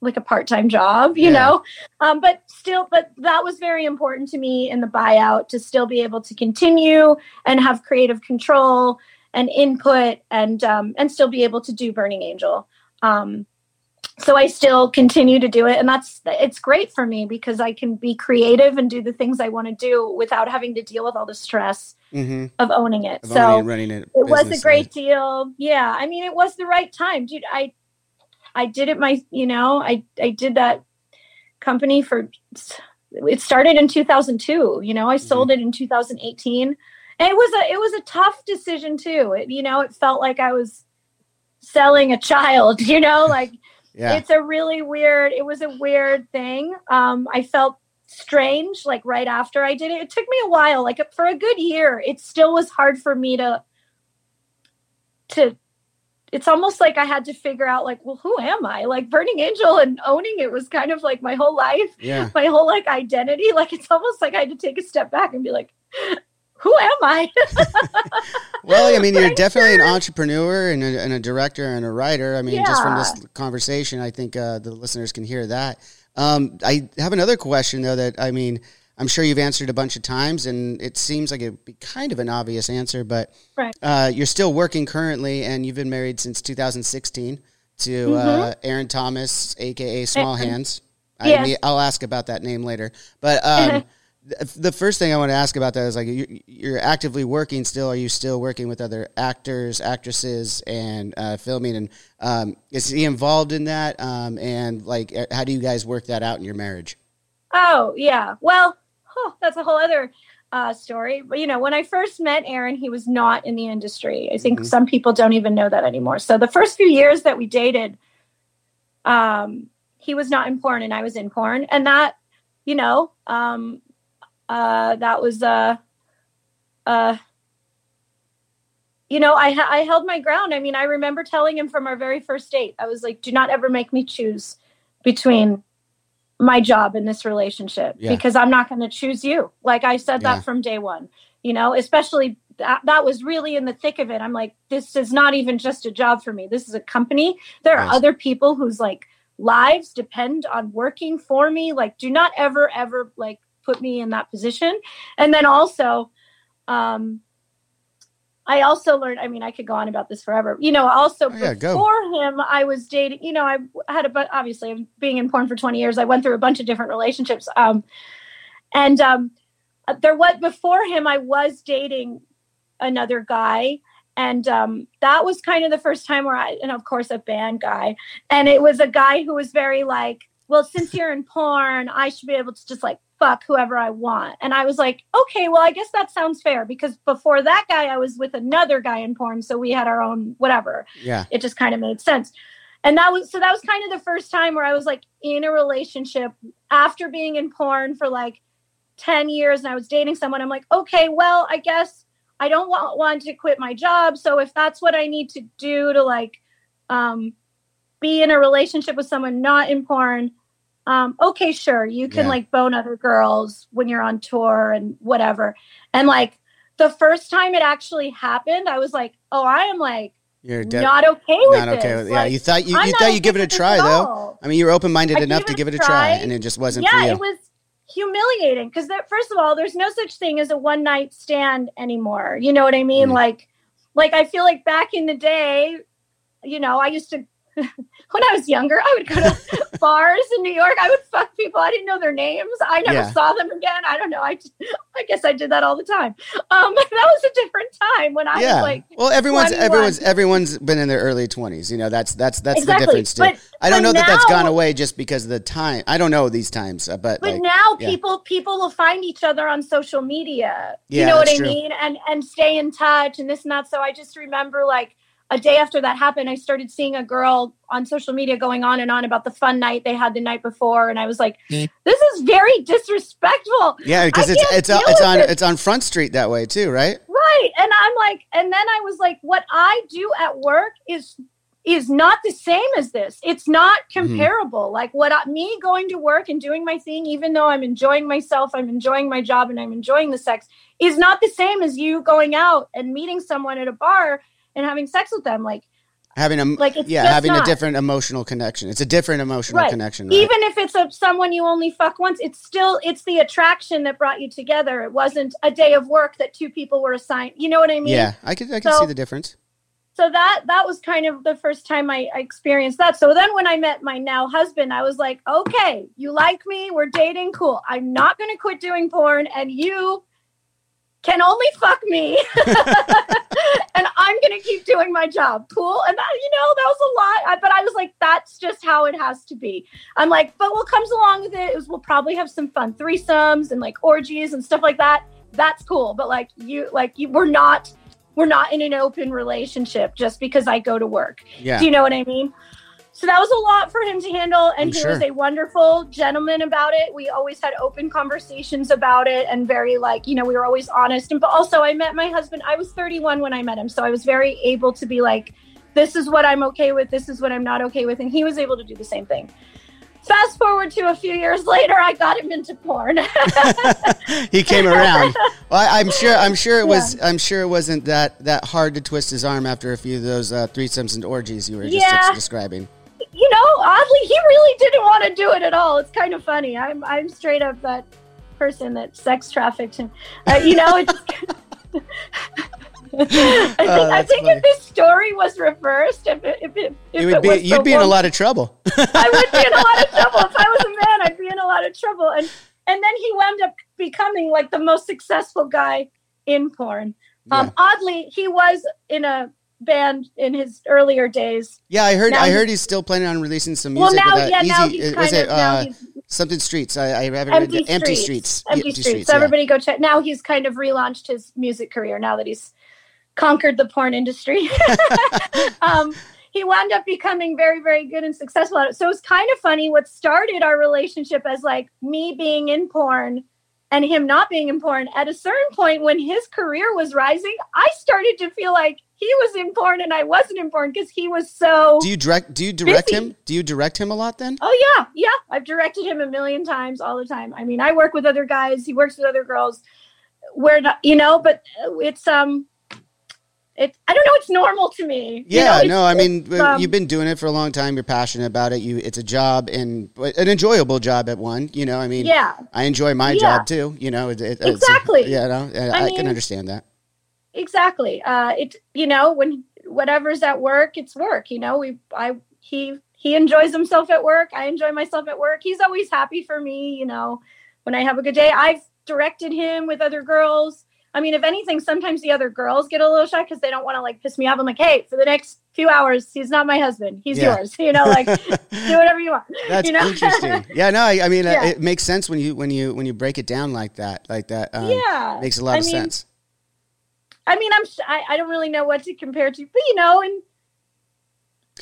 like a part-time job, you Yeah. know. Um, but still, but that was very important to me in the buyout to still be able to continue and have creative control and input and um, and still be able to do Burning Angel. Um, so I still continue to do it, and that's it's great for me because I can be creative and do the things I want to do without having to deal with all the stress mm-hmm. of owning it. Of so owning running it. it was a great side. deal. Yeah, I mean, it was the right time, dude. I I did it my, you know, I I did that company for. It started in 2002. You know, I Mm-hmm. sold it in 2018, and it was a it was a tough decision too. It, you know, it felt like I was selling a child. You know, like Yeah. it's a really weird it was a weird thing um i felt strange like right after i did it it took me a while like for a good year it still was hard for me to to it's almost like i had to figure out like well who am i like burning angel and owning it was kind of like my whole life yeah. my whole like identity like it's almost like i had to take a step back and be like who am i Well, I mean, you're definitely an entrepreneur and a, and a director and a writer. I mean, just from this conversation, I think uh, the listeners can hear that. Um, I have another question, though, that I mean, I'm sure you've answered a bunch of times, and it seems like it'd be kind of an obvious answer, but Right. uh, you're still working currently, and you've been married since 2016 to Mm-hmm. uh, Aaron Thomas, aka Small Hands. I, yes. I'll ask about that name later, but um, the first thing I want to ask about that is like you- you're actively working still. Are you still working with other actors, actresses, and uh, filming? And um, is he involved in that? Um, and like, uh, how do you guys work that out in your marriage? Oh, yeah. Well, oh, that's a whole other uh, story. But, you know, when I first met Aaron, he was not in the industry. I think Mhm. some people don't even know that anymore. So the first few years that we dated, um, he was not in porn and I was in porn. And that, you know, um, uh, that was, uh, uh, you know, I, I held my ground. I mean, I remember telling him from our very first date, I was like, do not ever make me choose between my job in this relationship Yeah. because I'm not going to choose you. Like I said Yeah. that from day one, you know, especially that, that was really in the thick of it. I'm like, this is not even just a job for me. This is a company. There are other people whose like lives depend on working for me. Like, do not ever, ever like put me in that position. And then also, um, I also learned, I mean, I could go on about this forever. You know, also Oh, yeah, go. before him, I was dating, you know, I had a, but obviously being in porn for 20 years, I went through a bunch of different relationships. Um, and um, there was, before him, I was dating another guy. And um, that was kind of the first time where I, and of course, a band guy. And it was a guy who was very like, well, since you're in porn, I should be able to just like fuck whoever I want. And I was like, okay, well, I guess that sounds fair because before that guy, I was with another guy in porn. So we had our own whatever. Yeah, It just kind of made sense. And that was so that was kind of the first time where I was like in a relationship after being in porn for like 10 years and I was dating someone. I'm like, okay, well, I guess I don't want, want to quit my job. So if that's what I need to do to like um, be in a relationship with someone not in porn, um, okay, sure, you can Yeah. like bone other girls when you're on tour and whatever. And like the first time it actually happened, I was like, oh, I am like You're not okay with not okay with yeah. Like, You thought you, you thought you give it a try though. I mean, you were open minded enough to give it a try, and it just wasn't yeah, it was humiliating because first of all, there's no such thing as a one night stand anymore. You know what I mean? Mm. Like, like I feel like back in the day, you know, I used to. when I was younger, I would go to bars in New York. I would fuck people. I didn't know their names. I never Yeah. saw them again. I don't know. I, I guess I did that all the time. Um, that was a different time when I yeah. was like, well, everyone's 21. everyone's everyone's been in their early twenties. You know, that's that's that's Exactly. the difference too. But- I don't know that that's gone away just because of the time. I don't know these times, uh, but, but like, now yeah. people people will find each other on social media Yeah, you know what i true. mean and and stay in touch and this and that so i just remember like a day after that happened i started seeing a girl on social media going on and on about the fun night they had the night before and i was like Mm. this is very disrespectful yeah, because it's it's on, it's on this. it's on Front Street that way too, right? right and i'm like and then i was like what i do at work is is not the same as this it's not Mm-hmm. comparable like what I, me going to work and doing my thing even though i'm enjoying myself i'm enjoying my job and i'm enjoying the sex is not the same as you going out and meeting someone at a bar and having sex with them like Having a Like, it's yeah, having a different emotional connection. It's a different emotional Right. connection. Right? even if it's a someone you only fuck once it's still it's the attraction that brought you together it wasn't a day of work that two people were assigned you know what i mean yeah, I could I could So- see the difference. so that that was kind of the first time I, I experienced that so then when i met my now husband i was like okay you like me we're dating cool i'm not going to quit doing porn and you can only fuck me going to keep doing my job cool and that you know that was a lot I, but i was like that's just how it has to be i'm like but what comes along with it is we'll probably have some fun threesomes and like orgies and stuff like that that's cool but like you like you we're not we're not in an open relationship just because I go to work. Yeah. Do you know what I mean? So that was a lot for him to handle. And I'm he sure. was a wonderful gentleman about it. We always had open conversations about it and very like, you know, we were always honest. And but also I met my husband, I was 31 when I met him. So I was very able to be like, this is what I'm okay with, this is what I'm not okay with. And he was able to do the same thing. Fast forward to a few years later, I got him into porn. he came around. Well, I, I'm sure. I'm sure it was. I'm sure it wasn't that that hard to twist his arm after a few of those uh, threesomes and orgies you were just Yeah. describing. You know, oddly, he really didn't want to do it at all. It's kind of funny. I'm I'm straight up that person that sex trafficked him. Uh, you know, it's. I think, Oh, that's think funny. if this story was reversed, if it, if it, if You would it be. was You'd be in a lot of trouble. I would be in a lot of trouble. If I was a man, I'd be in a lot of trouble. And and then he wound up becoming like the most successful guy in porn. Um, Yeah. Oddly, he was in a band in his earlier days. Yeah, I heard. Now I he- heard he's still planning on releasing some music. Well, now, with that yeah, easy. now he's was kind it of now uh, he's something streets? I, I haven't empty read streets. empty streets. Empty, Yeah, streets. So yeah. everybody go check. Now he's kind of relaunched his music career. Now that he's conquered the porn industry, um, he wound up becoming very, very good and successful at it. So it's kind of funny. What started our relationship as like me being in porn and him not being in porn. At a certain point, when his career was rising, I started to feel like he was in porn and I wasn't in porn because he was so. Do you direct? Do you direct Busy. him? Do you direct him a lot then? Oh yeah, yeah. I've directed him a million times all the time. I mean, I work with other guys. He works with other girls. We're not, you know, but it's um, it. I don't know. It's normal to me. you know, Yeah, no, I mean, um, you've been doing it for a long time. You're passionate about it. You, it's a job and an enjoyable job at one. You know, I mean, Yeah, I enjoy my Yeah. job too. You know, it, it, it's- Exactly. yeah, no, I, I, can understand that. exactly. Uh, it. You know, when whatever's at work, it's work. You know, we. I. He. He enjoys himself at work. I enjoy myself at work. He's always happy for me. You know, when I have a good day. I've directed him with other girls. I mean, if anything, sometimes the other girls get a little shy because they don't want to like piss me off. I'm like, hey, for the next few hours, he's not my husband. He's Yeah. yours. You know, like do whatever you want. That's you know? interesting. Yeah, no, I, I mean, uh, Yeah. it makes sense when you when you when you break it down like that, like that. Um, yeah, makes a lot I of mean, sense. I mean, I'm. I don't really know what to compare to, but you know, and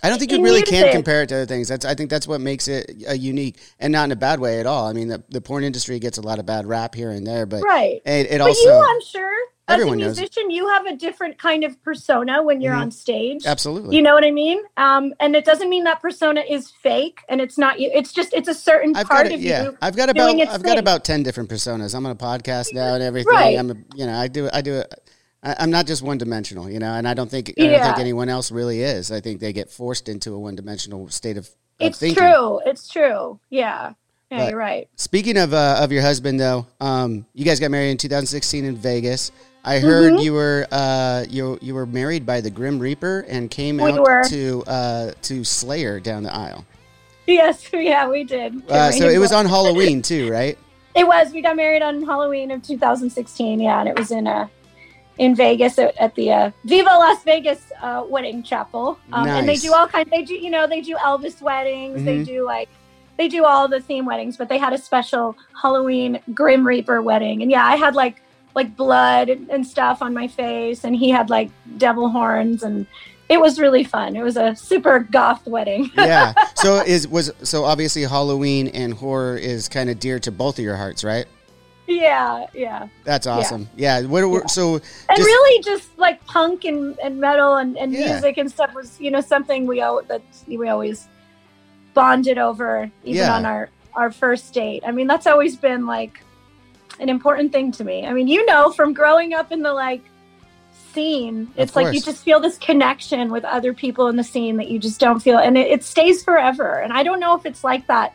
I don't think you really can compare it to other things. That's I think that's what makes it uh, unique, and not in a bad way at all. I mean, the, the porn industry gets a lot of bad rap here and there, but right. it, it But also you, I'm sure. As a musician, you have a different kind of persona when you're Mhm. on stage. Absolutely. You know what I mean? Um, and it doesn't mean that persona is fake, and it's not you. It's just it's a certain I've part got of yeah. you. I've got about I've got about ten different personas. I'm on a podcast now and everything. Right. I'm a, you know I do I do it. I- I'm not just one dimensional, you know, and I don't think I don't think anyone else really is. I think they get forced into a one dimensional state of, of It's thinking. true. It's true. Yeah. Yeah, But- you're right. Speaking of uh, of your husband, though, um, you guys got married in 2016 in Vegas. I heard Mhm. you were uh, you you were married by the Grim Reaper and came We out were. to uh, to Slayer down the aisle. Yes, yeah, we did. Uh, so it was on Halloween too, right? It was. We got married on Halloween of 2016. Yeah, and it was in uh in Vegas at, at the uh, Viva Las Vegas uh, wedding chapel. Um, And they do all kinds. They do, you know, they do Elvis weddings. They Mhm. do like they do all the theme weddings, but they had a special Halloween Grim Reaper wedding. And yeah, I had like like blood and, and stuff on my face, and he had like devil horns, and it was really fun. It was a super goth wedding. yeah. So is was so obviously Halloween and horror is kind of dear to both of your hearts, right? Yeah, yeah. That's awesome. Yeah. What, what- Yeah. so and really just like punk and, and metal and, and Yeah. music and stuff was you know something we al- that we always bonded over even Yeah. on our our first date i mean that's always been like an important thing to me i mean you know from growing up in the like scene it's like you just feel this connection with other people in the scene that you just don't feel and it, it stays forever and i don't know if it's like that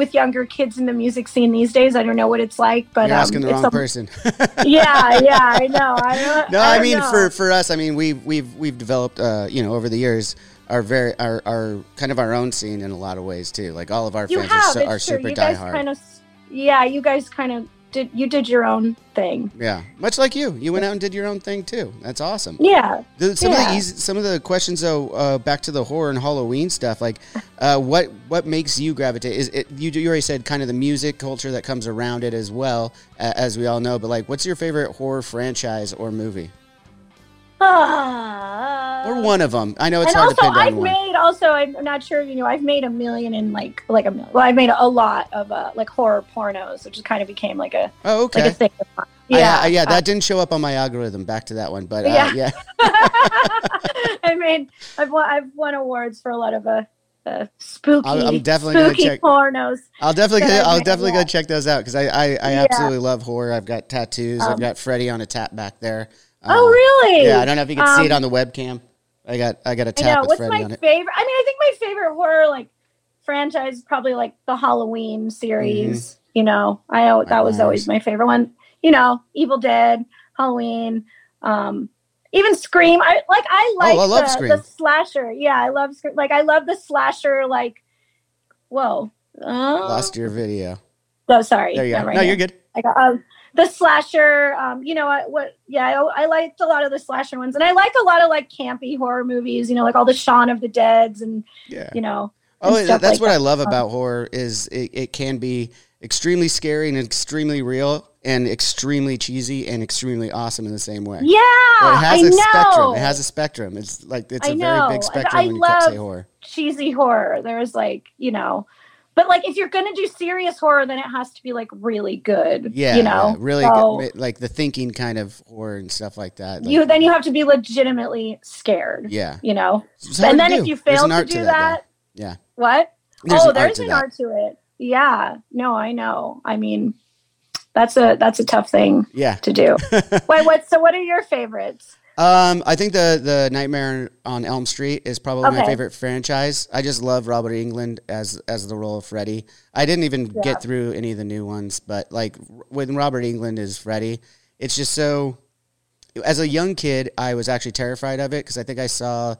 with younger kids in the music scene these days i don't know what it's like but you're um, asking the wrong a- person. yeah yeah i know i no, I, don't mean know. for for us, I mean we've we've we've developed uh, you know over the years our very our, our kind of our own scene in a lot of ways too. Like all of our you fans have are, so, are super you diehard. kind of yeah you guys kind of did you did your own thing yeah, much like you, you went out and did your own thing too. That's awesome. yeah The, some of the easy, some of the questions though, uh, back to the horror and Halloween stuff. Like, uh, what what makes you gravitate? Is it you? You already said kind of the music culture that comes around it as well, uh, as we all know. But like, what's your favorite horror franchise or movie. or one of them? I know it's and hard also to pin down I've one. made also I'm not sure you know I've made a million in like like a million well I've made a lot of uh, like horror pornos which kind of became like a oh, like okay. a thing yeah I- yeah, uh, that didn't show up on my algorithm. Back to that one, but uh, Yeah. yeah, I made I've won I've won awards for a lot of uh, uh spooky I'll- I'm definitely spooky check- pornos I'll definitely go, I've I'll definitely go check those out because I I, I Yeah. absolutely love horror. I've got tattoos. I've Um, got Freddy on a tap back there. Oh Uh, really Yeah, I don't know if you can see it Um, on the webcam. I got I got a I tap know. What's Freddy my favorite? I mean, I think my favorite horror like franchise is probably like the Halloween series. You know, I that was Nightmares. always my favorite one. You know, Evil Dead, Halloween, um, even Scream. I like. I like Oh, I love the, Scream. the slasher. Yeah, I love Scream. Like I love the slasher. Like, whoa. Uh, Lost your video. Oh, sorry. There you go. right no, here. you're good. Like um, the slasher, um, you know I, what? Yeah, I, I liked a lot of the slasher ones, and I like a lot of like campy horror movies. You know, like all the Shaun of the Dead's, and Yeah. you know. Oh, that's like what I love about horror is it, it can be extremely scary and extremely real and extremely cheesy and extremely awesome in the same way. Yeah, Or it has I a know. spectrum. It has a spectrum. It's like it's I a very big spectrum I when you cut- say horror. cheesy horror. There's like you know, but like if you're gonna do serious horror, then it has to be like really good. Yeah, you know, yeah, really So good, like the thinking kind of horror and stuff like that. Like, you then you have to be legitimately scared. yeah, You know, and then if you fail to art do that, that. Yeah. what? There's oh, an art there's to an art to it. Yeah. No, I know. I mean, that's a that's a tough thing Yeah. to do. Wait, what? So, what are your favorites? Um, I think the the Nightmare on Elm Street is probably my favorite franchise. I just love Robert Englund as as the role of Freddy. I didn't even Yeah. get through any of the new ones, but like when Robert Englund is Freddy, it's just so. As a young kid, I was actually terrified of it because I think I saw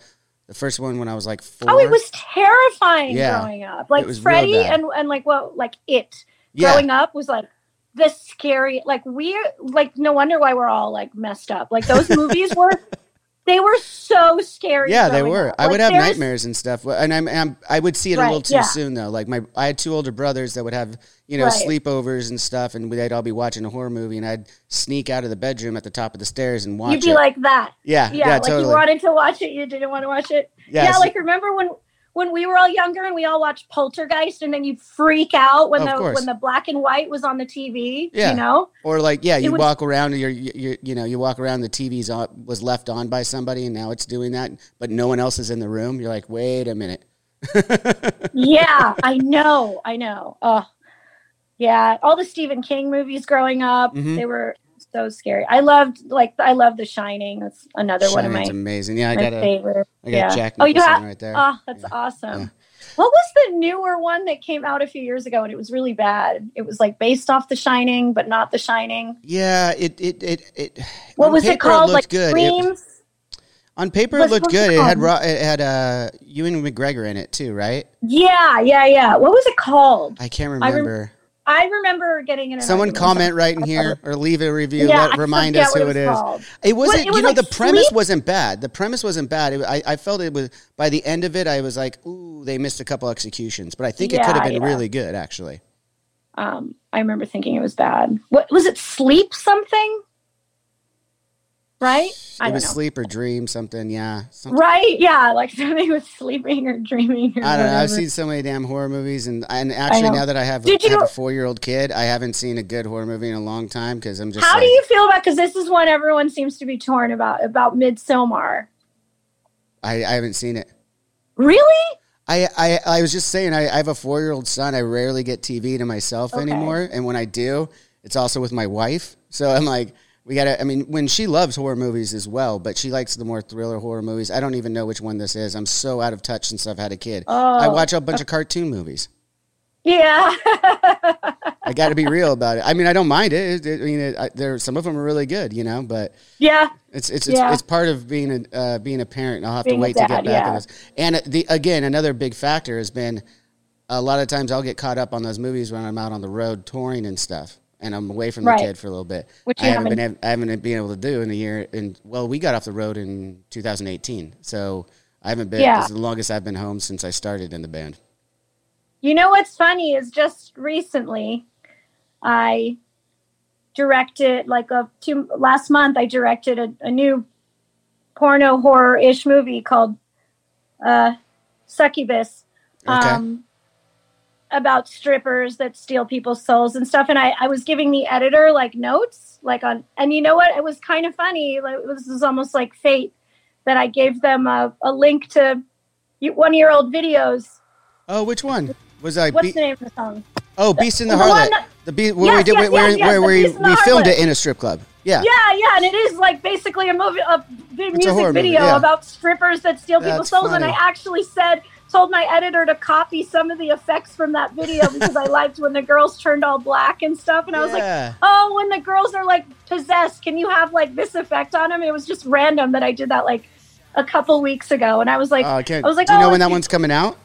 the first one when I was like four. Oh, it was terrifying Yeah. growing up. Like Freddy and and like what like it yeah, growing up was like the scary like we like no wonder why we're all like messed up. Like those movies were they were so scary. yeah, they were. up. I Like, would have nightmares and stuff, and I'm, I'm I would see it a little too yeah. soon though. Like my, I had two older brothers that would have you know Right. sleepovers and stuff, and they'd all be watching a horror movie, and I'd sneak out of the bedroom at the top of the stairs and watch You'd be it. like that. yeah, Yeah, yeah, like totally. you wanted to watch it, you didn't want to watch it. yeah, yeah, so- like remember when when we were all younger and we all watched Poltergeist, and then you'd freak out when Of the course. when the black and white was on the TV. Yeah. You know? Or like, yeah, you was- walk around and you're, you you know, you walk around, the TV's on, was left on by somebody and now it's doing that, but no one else is in the room. You're like, wait a minute. yeah, I know, I know. Oh, yeah. All the Stephen King movies growing up, Mhm. they were so scary. I loved like I love The Shining. That's another one of Shining's my, amazing. Yeah, I got a, favorite. I got yeah. Jack Oh, you Nicholson have- right there. Oh, that's Yeah. awesome. Yeah. What was the newer one that came out a few years ago and it was really bad? It was like based off The Shining, but not The Shining. yeah, it, it, it, it What was it called? looked like good. It- Dreams? on paper, it looked what's it good. It had, it had, uh, Ewan McGregor in it too, right? Yeah, yeah, yeah. What was it called? I can't I rem- remember. I remember getting an Someone comment right in here or leave a review. Yeah, Let, remind us who it was is. called. It wasn't, it you know, like the premise sleep? wasn't bad. The premise wasn't bad. It, I, I felt it was, by the end of it, I was like, ooh, they missed a couple executions. But I think it could have been yeah. really good, actually. Um, I remember thinking it was bad. What was it? Sleep something? Right? I it was know. sleep or dream, something, yeah. Something. Right? Yeah, like something with sleeping or dreaming. Or I don't know. I've seen so many damn horror movies, and and actually now that I have, Did have you- a four year old kid, I haven't seen a good horror movie in a long time because I'm just. How like, do you feel about? Because this is one everyone seems to be torn about about Midsommar. I, I haven't seen it. Really? I, I, I was just saying, I, I have a four year old son. I rarely get TV to myself Okay. anymore. And when I do, it's also with my wife. So I'm like, we got to, I mean, when she loves horror movies as well, but she likes the more thriller horror movies. I don't even know which one this is. I'm so out of touch since I've had a kid. I Oh. watch a bunch of cartoon movies. Yeah. I got to be real about it. I mean, I don't mind it. It- I mean, it, I, there some of them are really good, you know, but yeah. It's it's it's, Yeah. it's part of being a uh, being a parent. I'll have Being to wait to get back yeah. on this. And uh, the again, another big factor has been a lot of times I'll get caught up on those movies when I'm out on the road touring and stuff, and I'm away from Right. the kid for a little bit. Which I haven't been haven't- ab- I haven't been able to do in a year. And well, we got off the road in 2018, so I haven't been. Yeah. This is the longest I've been home since I started in the band. You know what's funny is just recently I directed like a two last month I directed a, a new porno horror ish movie called uh Succubus. Okay. Um about strippers that steal people's souls and stuff and I, I was giving the editor like notes like on and you know what it was kind of funny like this is almost like fate that I gave them a, a link to one year old videos Oh, which one was I? what's Be- the name of the song oh, Beast in the the Harlot. that- the Be- where we Yes, did yes, where, yes, yes, where we Beast in the we filmed it in a strip club. Yeah. Yeah, yeah, and it is like basically a movie, a It's a music video yeah. about strippers that steal people's That's souls. And I actually said, told my editor to copy some of the effects from that video because I liked when the girls turned all black and stuff. And I was like, oh, when the girls are like possessed, can you have like this effect on them? It was just random that I did that like a couple weeks ago, and I was like, I can't. I was like, do you know oh, when that it's- one's coming out?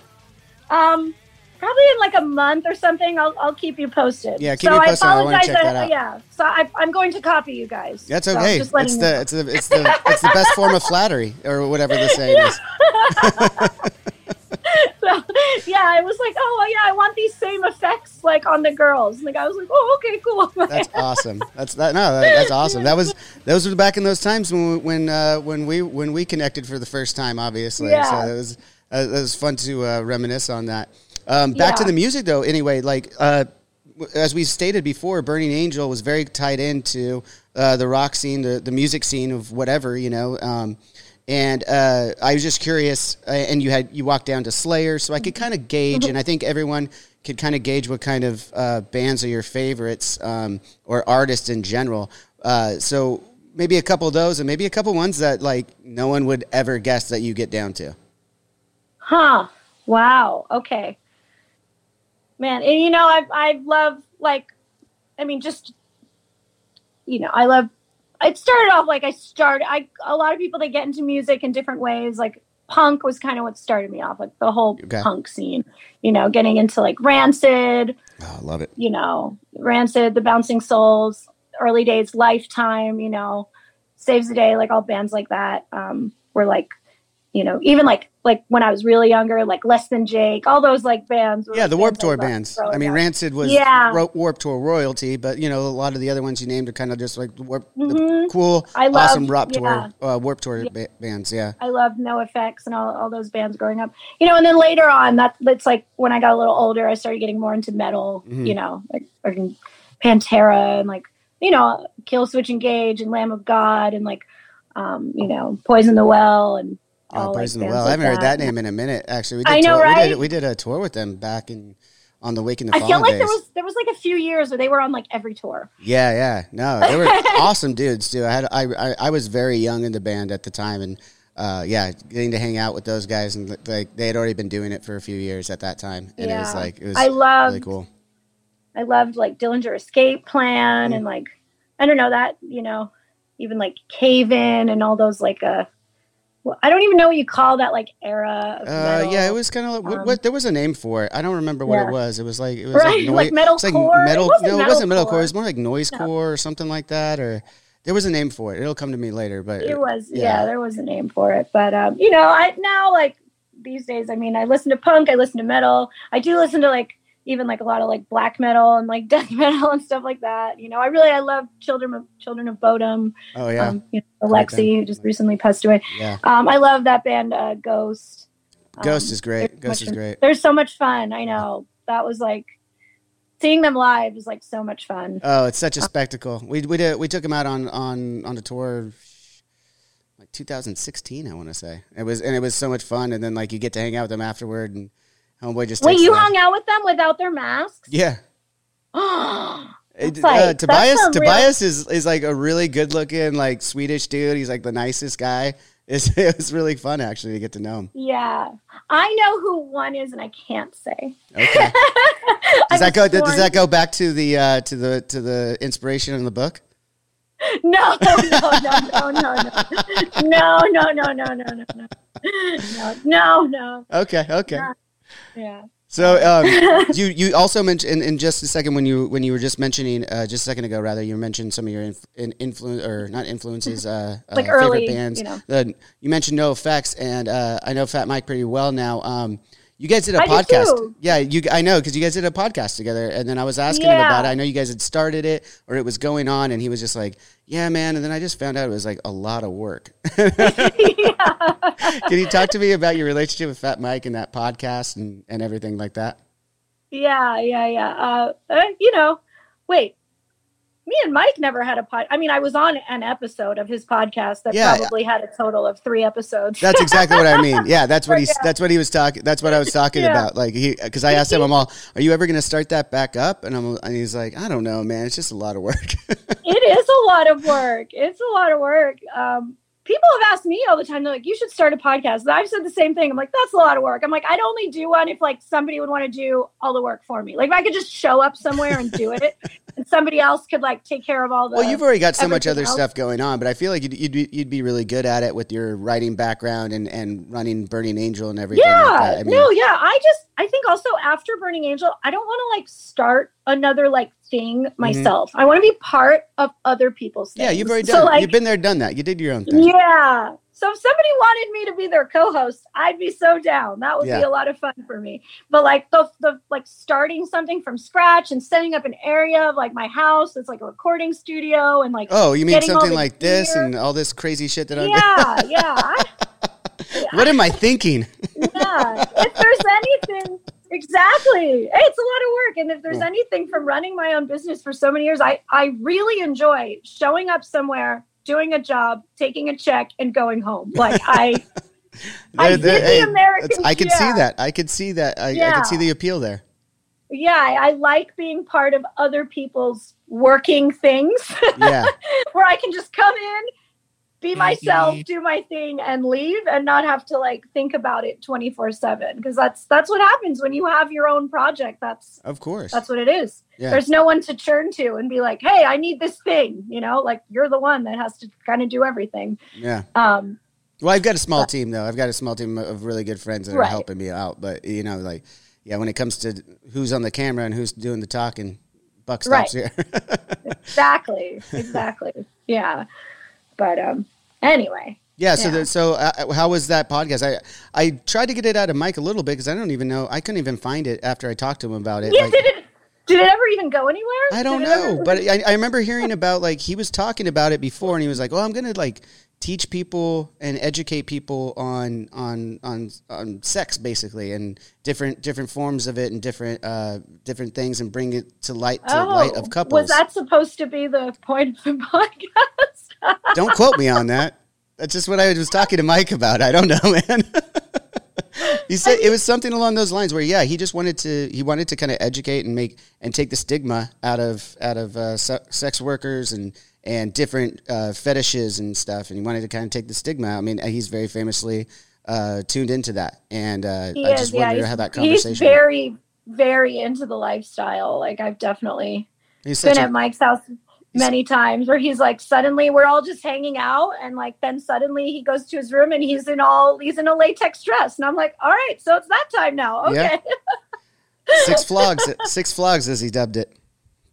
um, probably in like a month or something. I'll, I'll keep you posted. Yeah, keep so me posted. I I apologize. check that uh, out. Yeah, so I, I'm going to copy you guys. That's So okay. just it's the it's the it's the it's the best form of flattery or whatever the saying is. yeah, I was like, oh yeah, I want these same effects like on the girls. And the guy was like, oh okay, cool. That's awesome. That's that. No, that, that's awesome. That was those were back in those times when we, when uh, when we when we connected for the first time. Obviously, Yeah. so it was uh, it was fun to uh, reminisce on that. Um, back to the music though. Anyway, like uh, as we stated before, Burning Angel was very tied into uh, the rock scene, the the music scene of whatever you know. Um, and uh, I was just curious, uh, and you had you walked down to Slayer, so I could kind of gauge, and I think everyone could kind of gauge what kind of uh, bands are your favorites um, or artists in general. Uh, so maybe a couple of those, and maybe a couple ones that like no one would ever guess that you get down to. Huh. Wow. Okay. Man, and you know, I I love like, I mean, just you know, I love. It started off like I started. I a lot of people they get into music in different ways. Like punk was kind of what started me off, like the whole Okay. punk scene. You know, getting into like Rancid. Oh, I love it. you know, Rancid, The Bouncing Souls, early days, Lifetime, you know, Saves the Day, like all bands like that um, were like you know, even like like when I was really younger, like Less Than Jake, all those like bands. were Yeah, the Warp Tour bands. I mean, up. Rancid was Yeah. Ro- Warp Tour royalty, but you know, a lot of the other ones you named are kind of just like Warp, the Mhm. cool, I awesome Warp yeah. Tour, uh, Warp Tour ba- bands. Yeah. I loved NOFX and all, all those bands growing up. You know, and then later on, that that's like when I got a little older, I started getting more into metal. Mhm. You know, like fucking Pantera and like you know, Killswitch Engage and Lamb of God and like um, you know, Poison the Well and Oh, like, Poison the Well. I haven't heard that that. name in a minute. Actually, we did I know, tour, We did, we did a tour with them back in on the Wake in the I feel like days. there was there was like a few years where they were on like every tour. Yeah, yeah. No, they were awesome dudes too. I had I, I I was very young in the band at the time, and uh, yeah, getting to hang out with those guys and like they had already been doing it for a few years at that time, and it was like it was I loved really cool. I loved like Dillinger Escape Plan Mm. and like I don't know that you know even like Cave In and all those like uh well, I don't even know what you call that like era. Of Uh, yeah, it was kind of like what, Um, what there was a name for it. I don't remember what yeah. it was. It was like it was Right, like, noi- like metal like core? It metal. wasn't no, it wasn't metalcore. metalcore. It was more like noisecore or something like that. Or there was a name for it. It'll come to me later. But It was yeah. yeah. there was a name for it, but um, you know, I now like these days. I mean, I listen to punk, I listen to metal, I do listen to like even like a lot of like black metal and like death metal and stuff like that. You know, I really I love Children of Children of Bodom. oh yeah, Um, you know, Alexi, who just recently passed away. yeah. Um, I love that band, uh, Ghost. Ghost Um, is great. Ghost is great. They're so much fun. I know that was like seeing them live is like so much fun. Oh, it's such a spectacle. We we did we took them out on on on a tour like 2016, I want to say. It was and it was so much fun and then like you get to hang out with them afterward and homeboy just Wait, you the- hung out with them without their masks? Yeah. It- like- uh, that's Tobias real- Tobias is is like a really good looking like Swedish dude. He's like the nicest guy. It's, it was really fun actually to get to know him. yeah. I know who one is, and I can't say. Okay. Does that go? was Does that go back to the uh, to the to the inspiration in the book? No, no, no, no, no, no, no, no, no, no, no, no, no, no, no, no. Okay. Okay. Yeah. Yeah. So um, you you also mentioned in, in just a second when you when you were just mentioning uh, just a second ago rather you mentioned some of your inf- in, influence or not influences uh, Like uh, early, favorite bands. you know. The- you mentioned NOFX and uh, I know Fat Mike pretty well now. Um, you guys did a I podcast. too. Yeah, you I know because you guys did a podcast together, and then I was asking him about it. I know you guys had started it or it was going on, and he was just like, "Yeah, man." And then I just found out it was like a lot of work. Can you talk to me about your relationship with Fat Mike and that podcast and, and everything like that? Yeah, yeah, yeah. Uh, uh, you know, wait. Me and Mike never had a pod. I mean, I was on an episode of his podcast that Yeah. probably had a total of three episodes. That's exactly what I mean. Yeah, that's what he's. Yeah. That's what he was talking. That's what I was talking Yeah. about. Like he, because I asked him, I'm all, "Are you ever going to start that back up?" And I'm, and he's like, "I don't know, man. It's just a lot of work." it is a lot of work. It's a lot of work. Um, people have asked me all the time. They're like, "You should start a podcast." And I've said the same thing. I'm like, "That's a lot of work." I'm like, "I'd only do one if like somebody would want to do all the work for me. Like if I could just show up somewhere and do it, and somebody else could like take care of all the." well, you've already got so much other else. stuff going on, but I feel like you'd, you'd, be, you'd be really good at it with your writing background and, and running Burning Angel and everything. yeah, like. I mean, no, yeah. I just I think also after Burning Angel, I don't want to like start another like thing myself. I want to be part of other people's. Mm-hmm. yeah, you've already So, done. like, you've been there, done that. You did your own thing. Yeah. So if somebody wanted me to be their co-host, I'd be so down. That would Yeah. be a lot of fun for me. But like the the like starting something from scratch and setting up an area of like my house that's like a recording studio and like Oh, you mean something like this and all this crazy shit that I'm. yeah, yeah, I, What am I thinking? yeah. If there's anything, exactly, it's a lot of work. And if there's anything from running my own business for so many years, I I really enjoy showing up somewhere, doing a job, taking a check, and going home. Like I. I did the hey, American- I can see that. I can see that. I, I can see the appeal there. yeah, I, I like being part of other people's working things Yeah. where I can just come in, be myself, do my thing, and leave, and not have to like think about it twenty four seven. Because that's that's what happens when you have your own project. That's Of course. that's what it is. Yeah. There's no one to turn to and be like, "Hey, I need this thing." You know, like you're the one that has to kind of do everything. yeah. Um, Well, I've got a small team though. I've got a small team of really good friends that are Right. helping me out. But you know, like, yeah, when it comes to who's on the camera and who's doing the talking, buck stops here. exactly, exactly. Yeah, but um, anyway, Yeah. So, Yeah. the, so uh, how was that podcast? I I tried to get it out of Mike a little bit because I don't even know. I couldn't even find it after I talked to him about it. Yeah, Like, did it did it ever even go anywhere? I don't know, ever- but I, I remember hearing about like he was talking about it before, and he was like, "Oh, I'm gonna like teach people and educate people on on on on sex, basically, and different different forms of it, and different uh different things, and bring it to light to light of couples." Oh, Was that supposed to be the point of the podcast? Don't quote me on that. That's just what I was talking to Mike about. I don't know, man. he said it was something along those lines where yeah, he just wanted to he wanted to kind of educate and make and take the stigma out of out of uh, se- sex workers and and different uh, fetishes and stuff, and he wanted to kind of take the stigma. I mean, he's very famously uh, tuned into that, and uh, I is, just yeah, wanted to have that conversation. He's very, very into the lifestyle. Like I've definitely he's been a, at Mike's house many times where he's like suddenly we're all just hanging out and like then suddenly he goes to his room and he's in all he's in a latex dress and I'm like, all right, so it's that time now. Yeah. Okay. six flogs, six flogs as he dubbed it.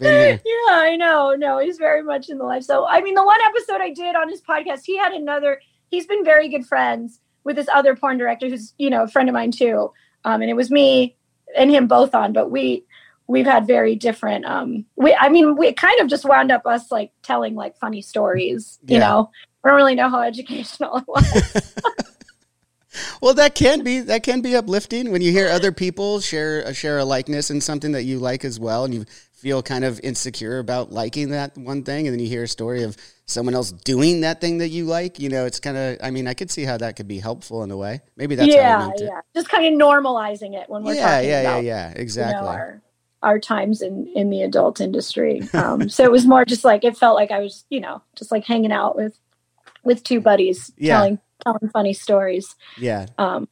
Yeah, I know. No, he's very much in the life. So, I mean, the one episode I did on his podcast, he had another. He's been very good friends with this other porn director, who's you know a friend of mine too. Um, and it was me and him both on, but we we've had very different. Um, we I mean, we kind of just wound up us like telling like funny stories. You Yeah. know, I don't really know how educational it was. Well, that can be that can be uplifting when you hear other people share share a likeness in something that you like as well, and you feel kind of insecure about liking that one thing, and then you hear a story of someone else doing that thing that you like. You know, it's kind of. I mean, I could see how that could be helpful in a way. Maybe that's how I yeah, it. yeah. Just kind of normalizing it when we're Yeah, talking yeah, yeah, yeah. Exactly. you know, our our times in in the adult industry. Um, so it was more just like it felt like I was, you know, just like hanging out with with two buddies, Yeah. telling telling funny stories. yeah. Um,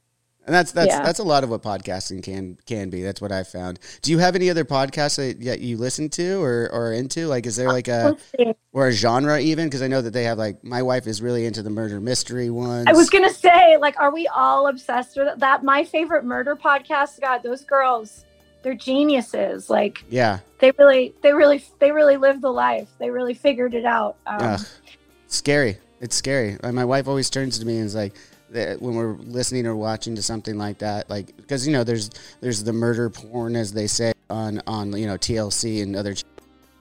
And that's that's Yeah. that's a lot of what podcasting can can be. That's what I found. Do you have any other podcasts that, that you listen to or or into? Like, is there like a or a genre even? Because I know that they have like my wife is really into the murder mystery ones. I was gonna say, like, are we all obsessed with that? My favorite murder podcast. God, those girls, they're geniuses. Like, yeah, they really, they really, they really lived the life. They really figured it out. Um, Ugh. scary. It's scary. My wife always turns to me and is like, when we're listening or watching to something like that, like because you know there's there's the murder porn as they say on on you know TLC and other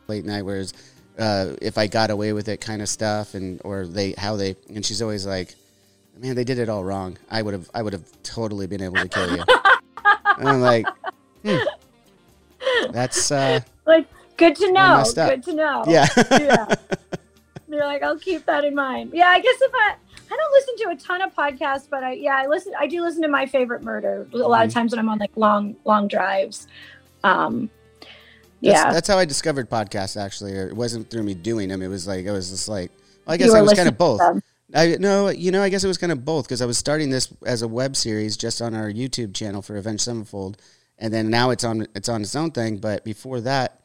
late night, whereas uh, if I got away with it kind of stuff and or they how they and she's always like, man, they did it all wrong. I would have I would have totally been able to kill you. and I'm like, hmm. that's uh, like, good to know. Good to know. yeah. yeah. You're like, I'll keep that in mind. Yeah, I guess if I I don't listen to a ton of podcasts, but I yeah, I listen I do listen to my favorite murder a lot Mm-hmm. of times when I'm on like long, long drives. Um That's, yeah. that's how I discovered podcasts. Actually, it wasn't through me doing them. It was like I was just like, well, I guess I was kind of both. I no, you know, I guess it was kind of both because I was starting this as a web series just on our YouTube channel for Avenged Sevenfold, and then now it's on it's on its own thing. But before that,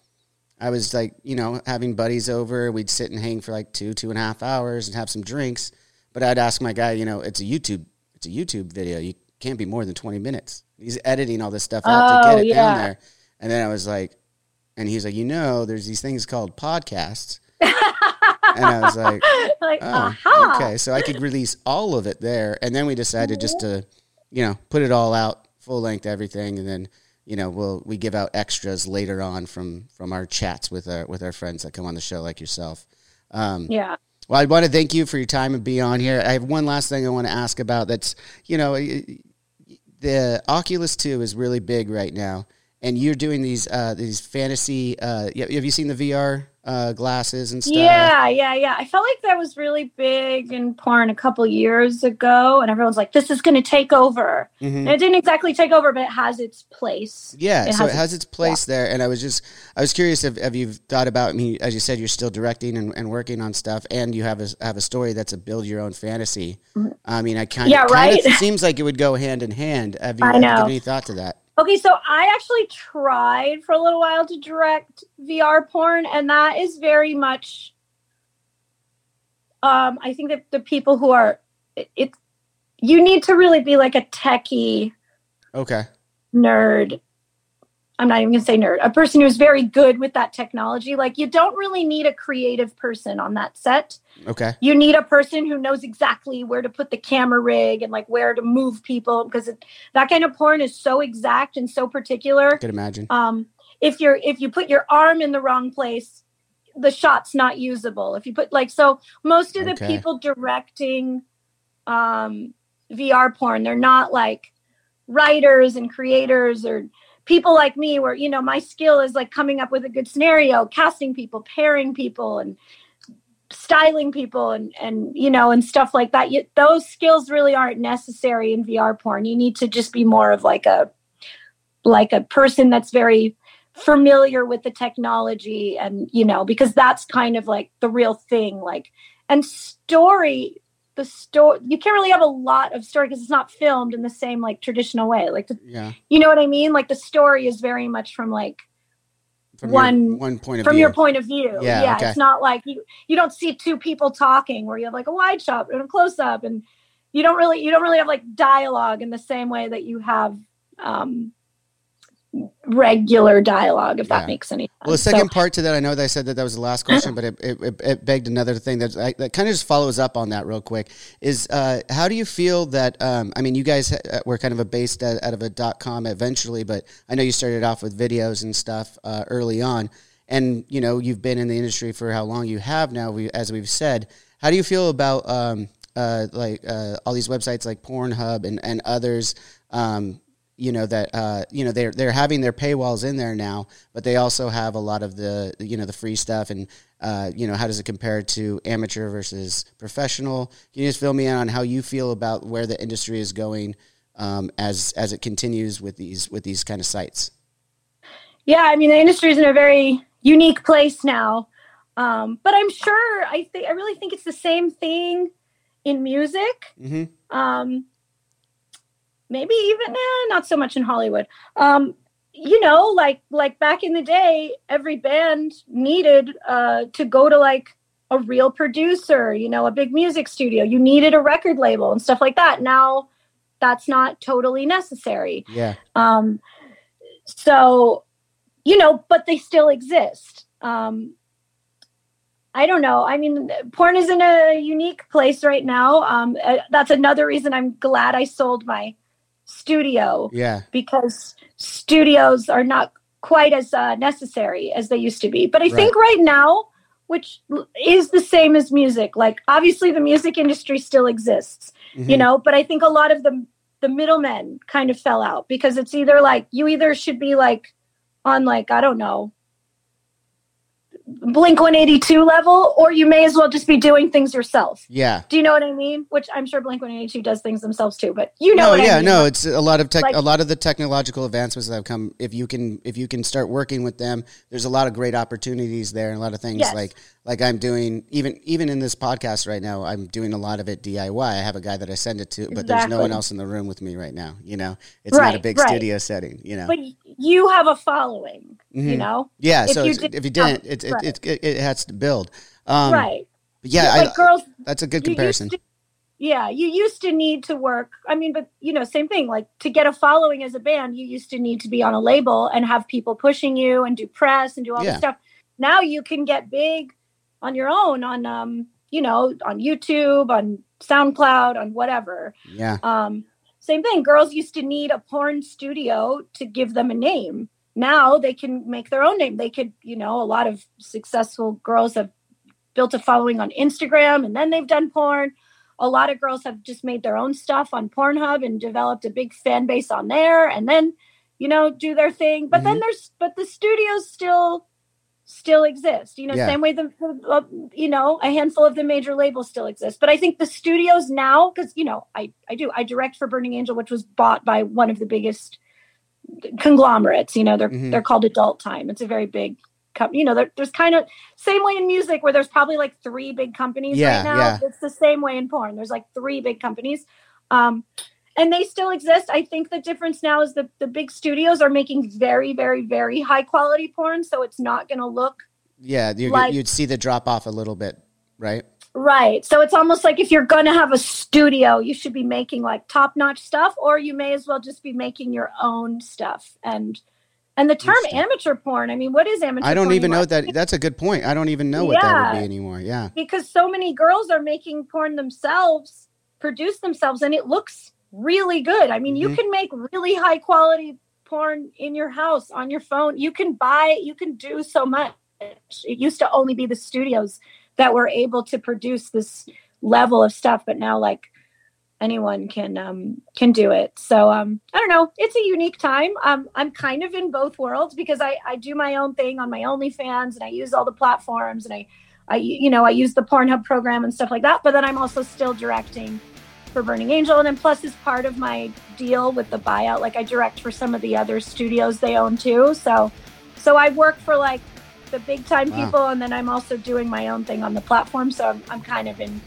I was like, you know, having buddies over. We'd sit and hang for like two two and a half hours and have some drinks. But I'd ask my guy, you know, it's a YouTube it's a YouTube video. You can't be more than twenty minutes. He's editing all this stuff out to Oh, get it yeah. down there. And then I was like, and he's like, you know, there's these things called podcasts. and I was like, like, Oh, aha. okay. So I could release all of it there, and then we decided just to, you know, put it all out full length, everything, and then you know we'll we give out extras later on from from our chats with our with our friends that come on the show like yourself. Um, Yeah. well, I want to thank you for your time and be on here. I have one last thing I want to ask about. That's you know, the Oculus Two is really big right now, and you're doing these uh, these fantasy. Uh, have you seen the VR uh, glasses and stuff? Yeah, yeah, yeah. I felt like that was really big in porn a couple years ago, and everyone's like, "This is going to take over." Mhm. And it didn't exactly take over, but it has its place. Yeah, It so has it has its place there, and I was just, I was curious if, if you've thought about. I mean, as you said, you're still directing and, and working on stuff, and you have a have a story that's a build your own fantasy. I mean, I kind of, Mm-hmm. Yeah, right? seems like it would go hand in hand. Have you, I have you know. given any thought to that? Okay, so I actually tried for a little while to direct VR porn, and that is very much. Um, I think that the people who are it, it, you need to really be like a techie Okay, nerd I'm not even gonna say nerd, a person who's very good with that technology. Like you don't really need a creative person on that set. Okay. You need a person who knows exactly where to put the camera rig and like where to move people because that kind of porn is so exact and so particular. I could imagine. Um, if you're if you put your arm in the wrong place, the shot's not usable. If you put like so, most of the Okay. people directing um, VR porn, they're not like writers and creators or people like me where you know my skill is like coming up with a good scenario casting people pairing people and styling people and and you know and stuff like that. You, those skills really aren't necessary in vr porn. You need to just be more of like a like a person that's very familiar with the technology and you know because that's kind of like the real thing like and story the story you can't really have a lot of story because it's not filmed in the same like traditional way like the, Yeah. you know what i mean like the story is very much from like From One- your, one point of from view. your point of view Yeah, okay. it's not like you you don't see two people talking where you have like a wide shot and a close up and you don't really you don't really have like dialogue in the same way that you have um regular dialogue if Yeah. that makes any sense Well, the So- second part to that, I know that I said that that was the last question, but it, it, it- begged another thing that, that kind of just follows up on that real quick. Is uh, how do you feel that? Um, I mean, you guys uh, were kind of a based out, out of a dot com eventually, but I know you started off with videos and stuff uh, early on, and you know you've been in the industry for how long you have now. We, as we've said, how do you feel about um, uh, like uh, all these websites like Pornhub and and others? Um, you know that uh, you know they're they're having their paywalls in there now, but they also have a lot of the you know the free stuff and uh, you know how does it compare to amateur versus professional? Can you just fill me in on how you feel about where the industry is going um, as as it continues with these with these kind of sites? yeah i mean the industry is in a very unique place now um but i'm sure i think i really think it's the same thing in music Mm-hmm. um maybe even eh, not so much in hollywood. Um you know like like back in the day every band needed uh to go to like a real producer you know a big music studio. You needed a record label and stuff like that. Now that's not totally necessary. Yeah, um so you know but they still exist. Um I don't know. I mean, porn is in a unique place right now. Um, uh, that's another reason I'm glad I sold my studio yeah, because studios are not quite as uh, necessary as they used to be. But I think right now, which is the same as music, like obviously the music industry still exists, you Mhm. know, but I think a lot of the the middlemen kind of fell out because it's either like you either should be like on like I don't know Blink 182 level or you may as well just be doing things yourself. yeah. Do you know what I mean? Which I'm sure Blink 182 does things themselves too, but you know no, what yeah, I mean. no. It's a lot of tech, Like- a lot of the technological advancements that have come. If you can, if you can start working with them, there's a lot of great opportunities there, and a lot of things Yes. like like I'm doing. Even even in this podcast right now, I'm doing a lot of it DIY. I have a guy that I send it to, but there's no one else in the room with me right now. You know, it's not a big right. studio setting. You know, But you have a following, you Mhm. know? yeah. if So you did- if you didn't, it, it, right. it, it, it has to build. Um, right. Yeah, like I, girls that's a good comparison. to- yeah, you used to need to work. I mean, but you know, same thing. Like to get a following as a band, you used to need to be on a label and have people pushing you and do press and do all Yeah. this stuff. Now you can get big on your own on um, you know, on YouTube, on SoundCloud, on whatever. Yeah, Um, same thing. Girls used to need a porn studio to give them a name. Now they can make their own name. They could, you know, a lot of successful girls have built a following on Instagram and then they've done porn. A lot of girls have just made their own stuff on Pornhub and developed a big fan base on there and then, you know, do their thing. But then there's, but the studios still, still exist. You know, Yeah. same way the, the uh, you know, a handful of the major labels still exist. But I think the studios now, because you know, I I do I direct for Burning Angel, which was bought by one of the biggest conglomerates. You know, they're Mhm. they're called Adult Time. It's a very big company. You know, there's kind of same way in music where there's probably like three big companies Yeah, right now. yeah. It's the same way in porn. There's like three big companies. Um, and they still exist. I think the difference now is that the big studios are making very, very, very high quality porn. So it's not going to look yeah. You, like- you'd see the drop off a little bit, right? Right. So it's almost like if you're going to have a studio, you should be making like top notch stuff, or you may as well just be making your own stuff. And And the term amateur porn, I mean, what is amateur I don't even know that. That's a good point. I don't even know what that would be anymore. Yeah. because so many girls are making porn themselves, produce themselves, and it looks really good. I mean, Mhm. you can make really high quality porn in your house on your phone. You can buy, you can do so much. It used to only be the studios that we're able to produce this level of stuff, but now like anyone can um can do it. So um I don't know. It's a unique time. Um I'm kind of in both worlds because I I do my own thing on my OnlyFans and I use all the platforms and I I you know I use the Pornhub program and stuff like that. But then I'm also still directing for Burning Angel, and then plus is part of my deal with the buyout. Like I direct for some of the other studios they own too. So so I work for like the big time Wow. people, and then I'm also doing my own thing on the platform. So I'm, I'm kind of in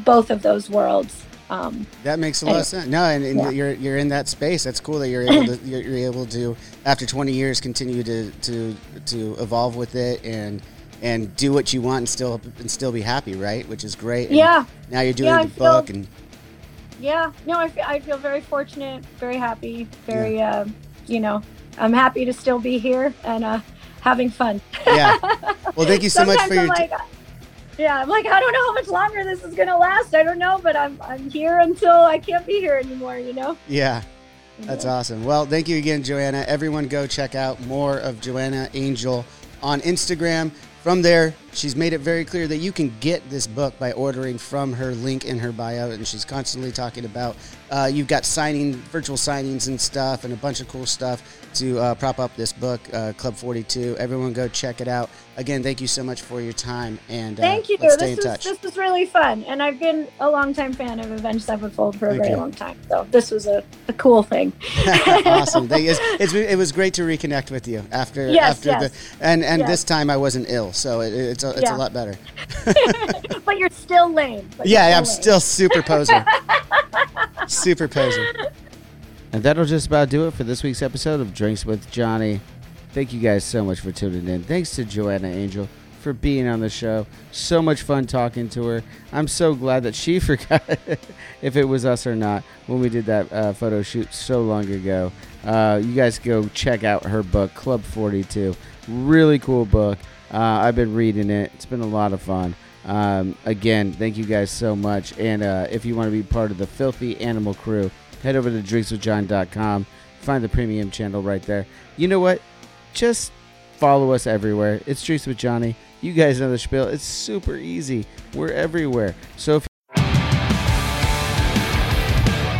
both of those worlds. Um, That makes a lot of sense. No, and, and Yeah. you're you're in that space. That's cool that you're able to you're, you're able to after 20 years continue to to to evolve with it and and do what you want and still and still be happy, right? Which is great. And yeah, Now you're doing Yeah, the feel- book and yeah. No, I feel, I feel very fortunate, very happy, very uh, you know, I'm happy to still be here and uh, having fun. yeah. Well, thank you so much for I'm t- like, yeah, I'm like, I don't know how much longer this is gonna last. I don't know, but I'm I'm here until I can't be here anymore. You know. yeah. Mm-hmm. That's awesome. Well, thank you again, Joanna. Everyone go check out more of Joanna Angel on Instagram. From there, she's made it very clear that you can get this book by ordering from her link in her bio, and she's constantly talking about uh, you've got signing, virtual signings and stuff, and a bunch of cool stuff to uh, prop up this book, uh, Club 42. Everyone go check it out. Again, thank you so much for your time, and uh, Thank you. let's stay This in was touch. this was really fun, and I've been a long time fan of Avenged Sevenfold for a Thank very you. long time. So this was a, a cool thing. awesome. Thank you. It's, it was great to reconnect with you after Yes, after yes. the and and Yes. this time I wasn't ill, so it, it's a, it's Yeah. a lot better. but you're still lame. But you're Yeah, I'm lame. still super poser. super poser. And that'll just about do it for this week's episode of Drinks with Johnny. Thank you guys so much for tuning in. Thanks to Joanna Angel for being on the show. So much fun talking to her. I'm so glad that she forgot if it was us or not when we did that uh, photo shoot so long ago. Uh, you guys go check out her book, Club 42. Really cool book. Uh, I've been reading it. It's been a lot of fun. Um, again, thank you guys so much. And uh, if you want to be part of the Filthy Animal crew, head over to drinkswithjohn.com. Find the premium channel right there. You know what? Just follow us everywhere. It's Drinks with Johnny. You guys know the spiel. It's super easy. We're everywhere. So if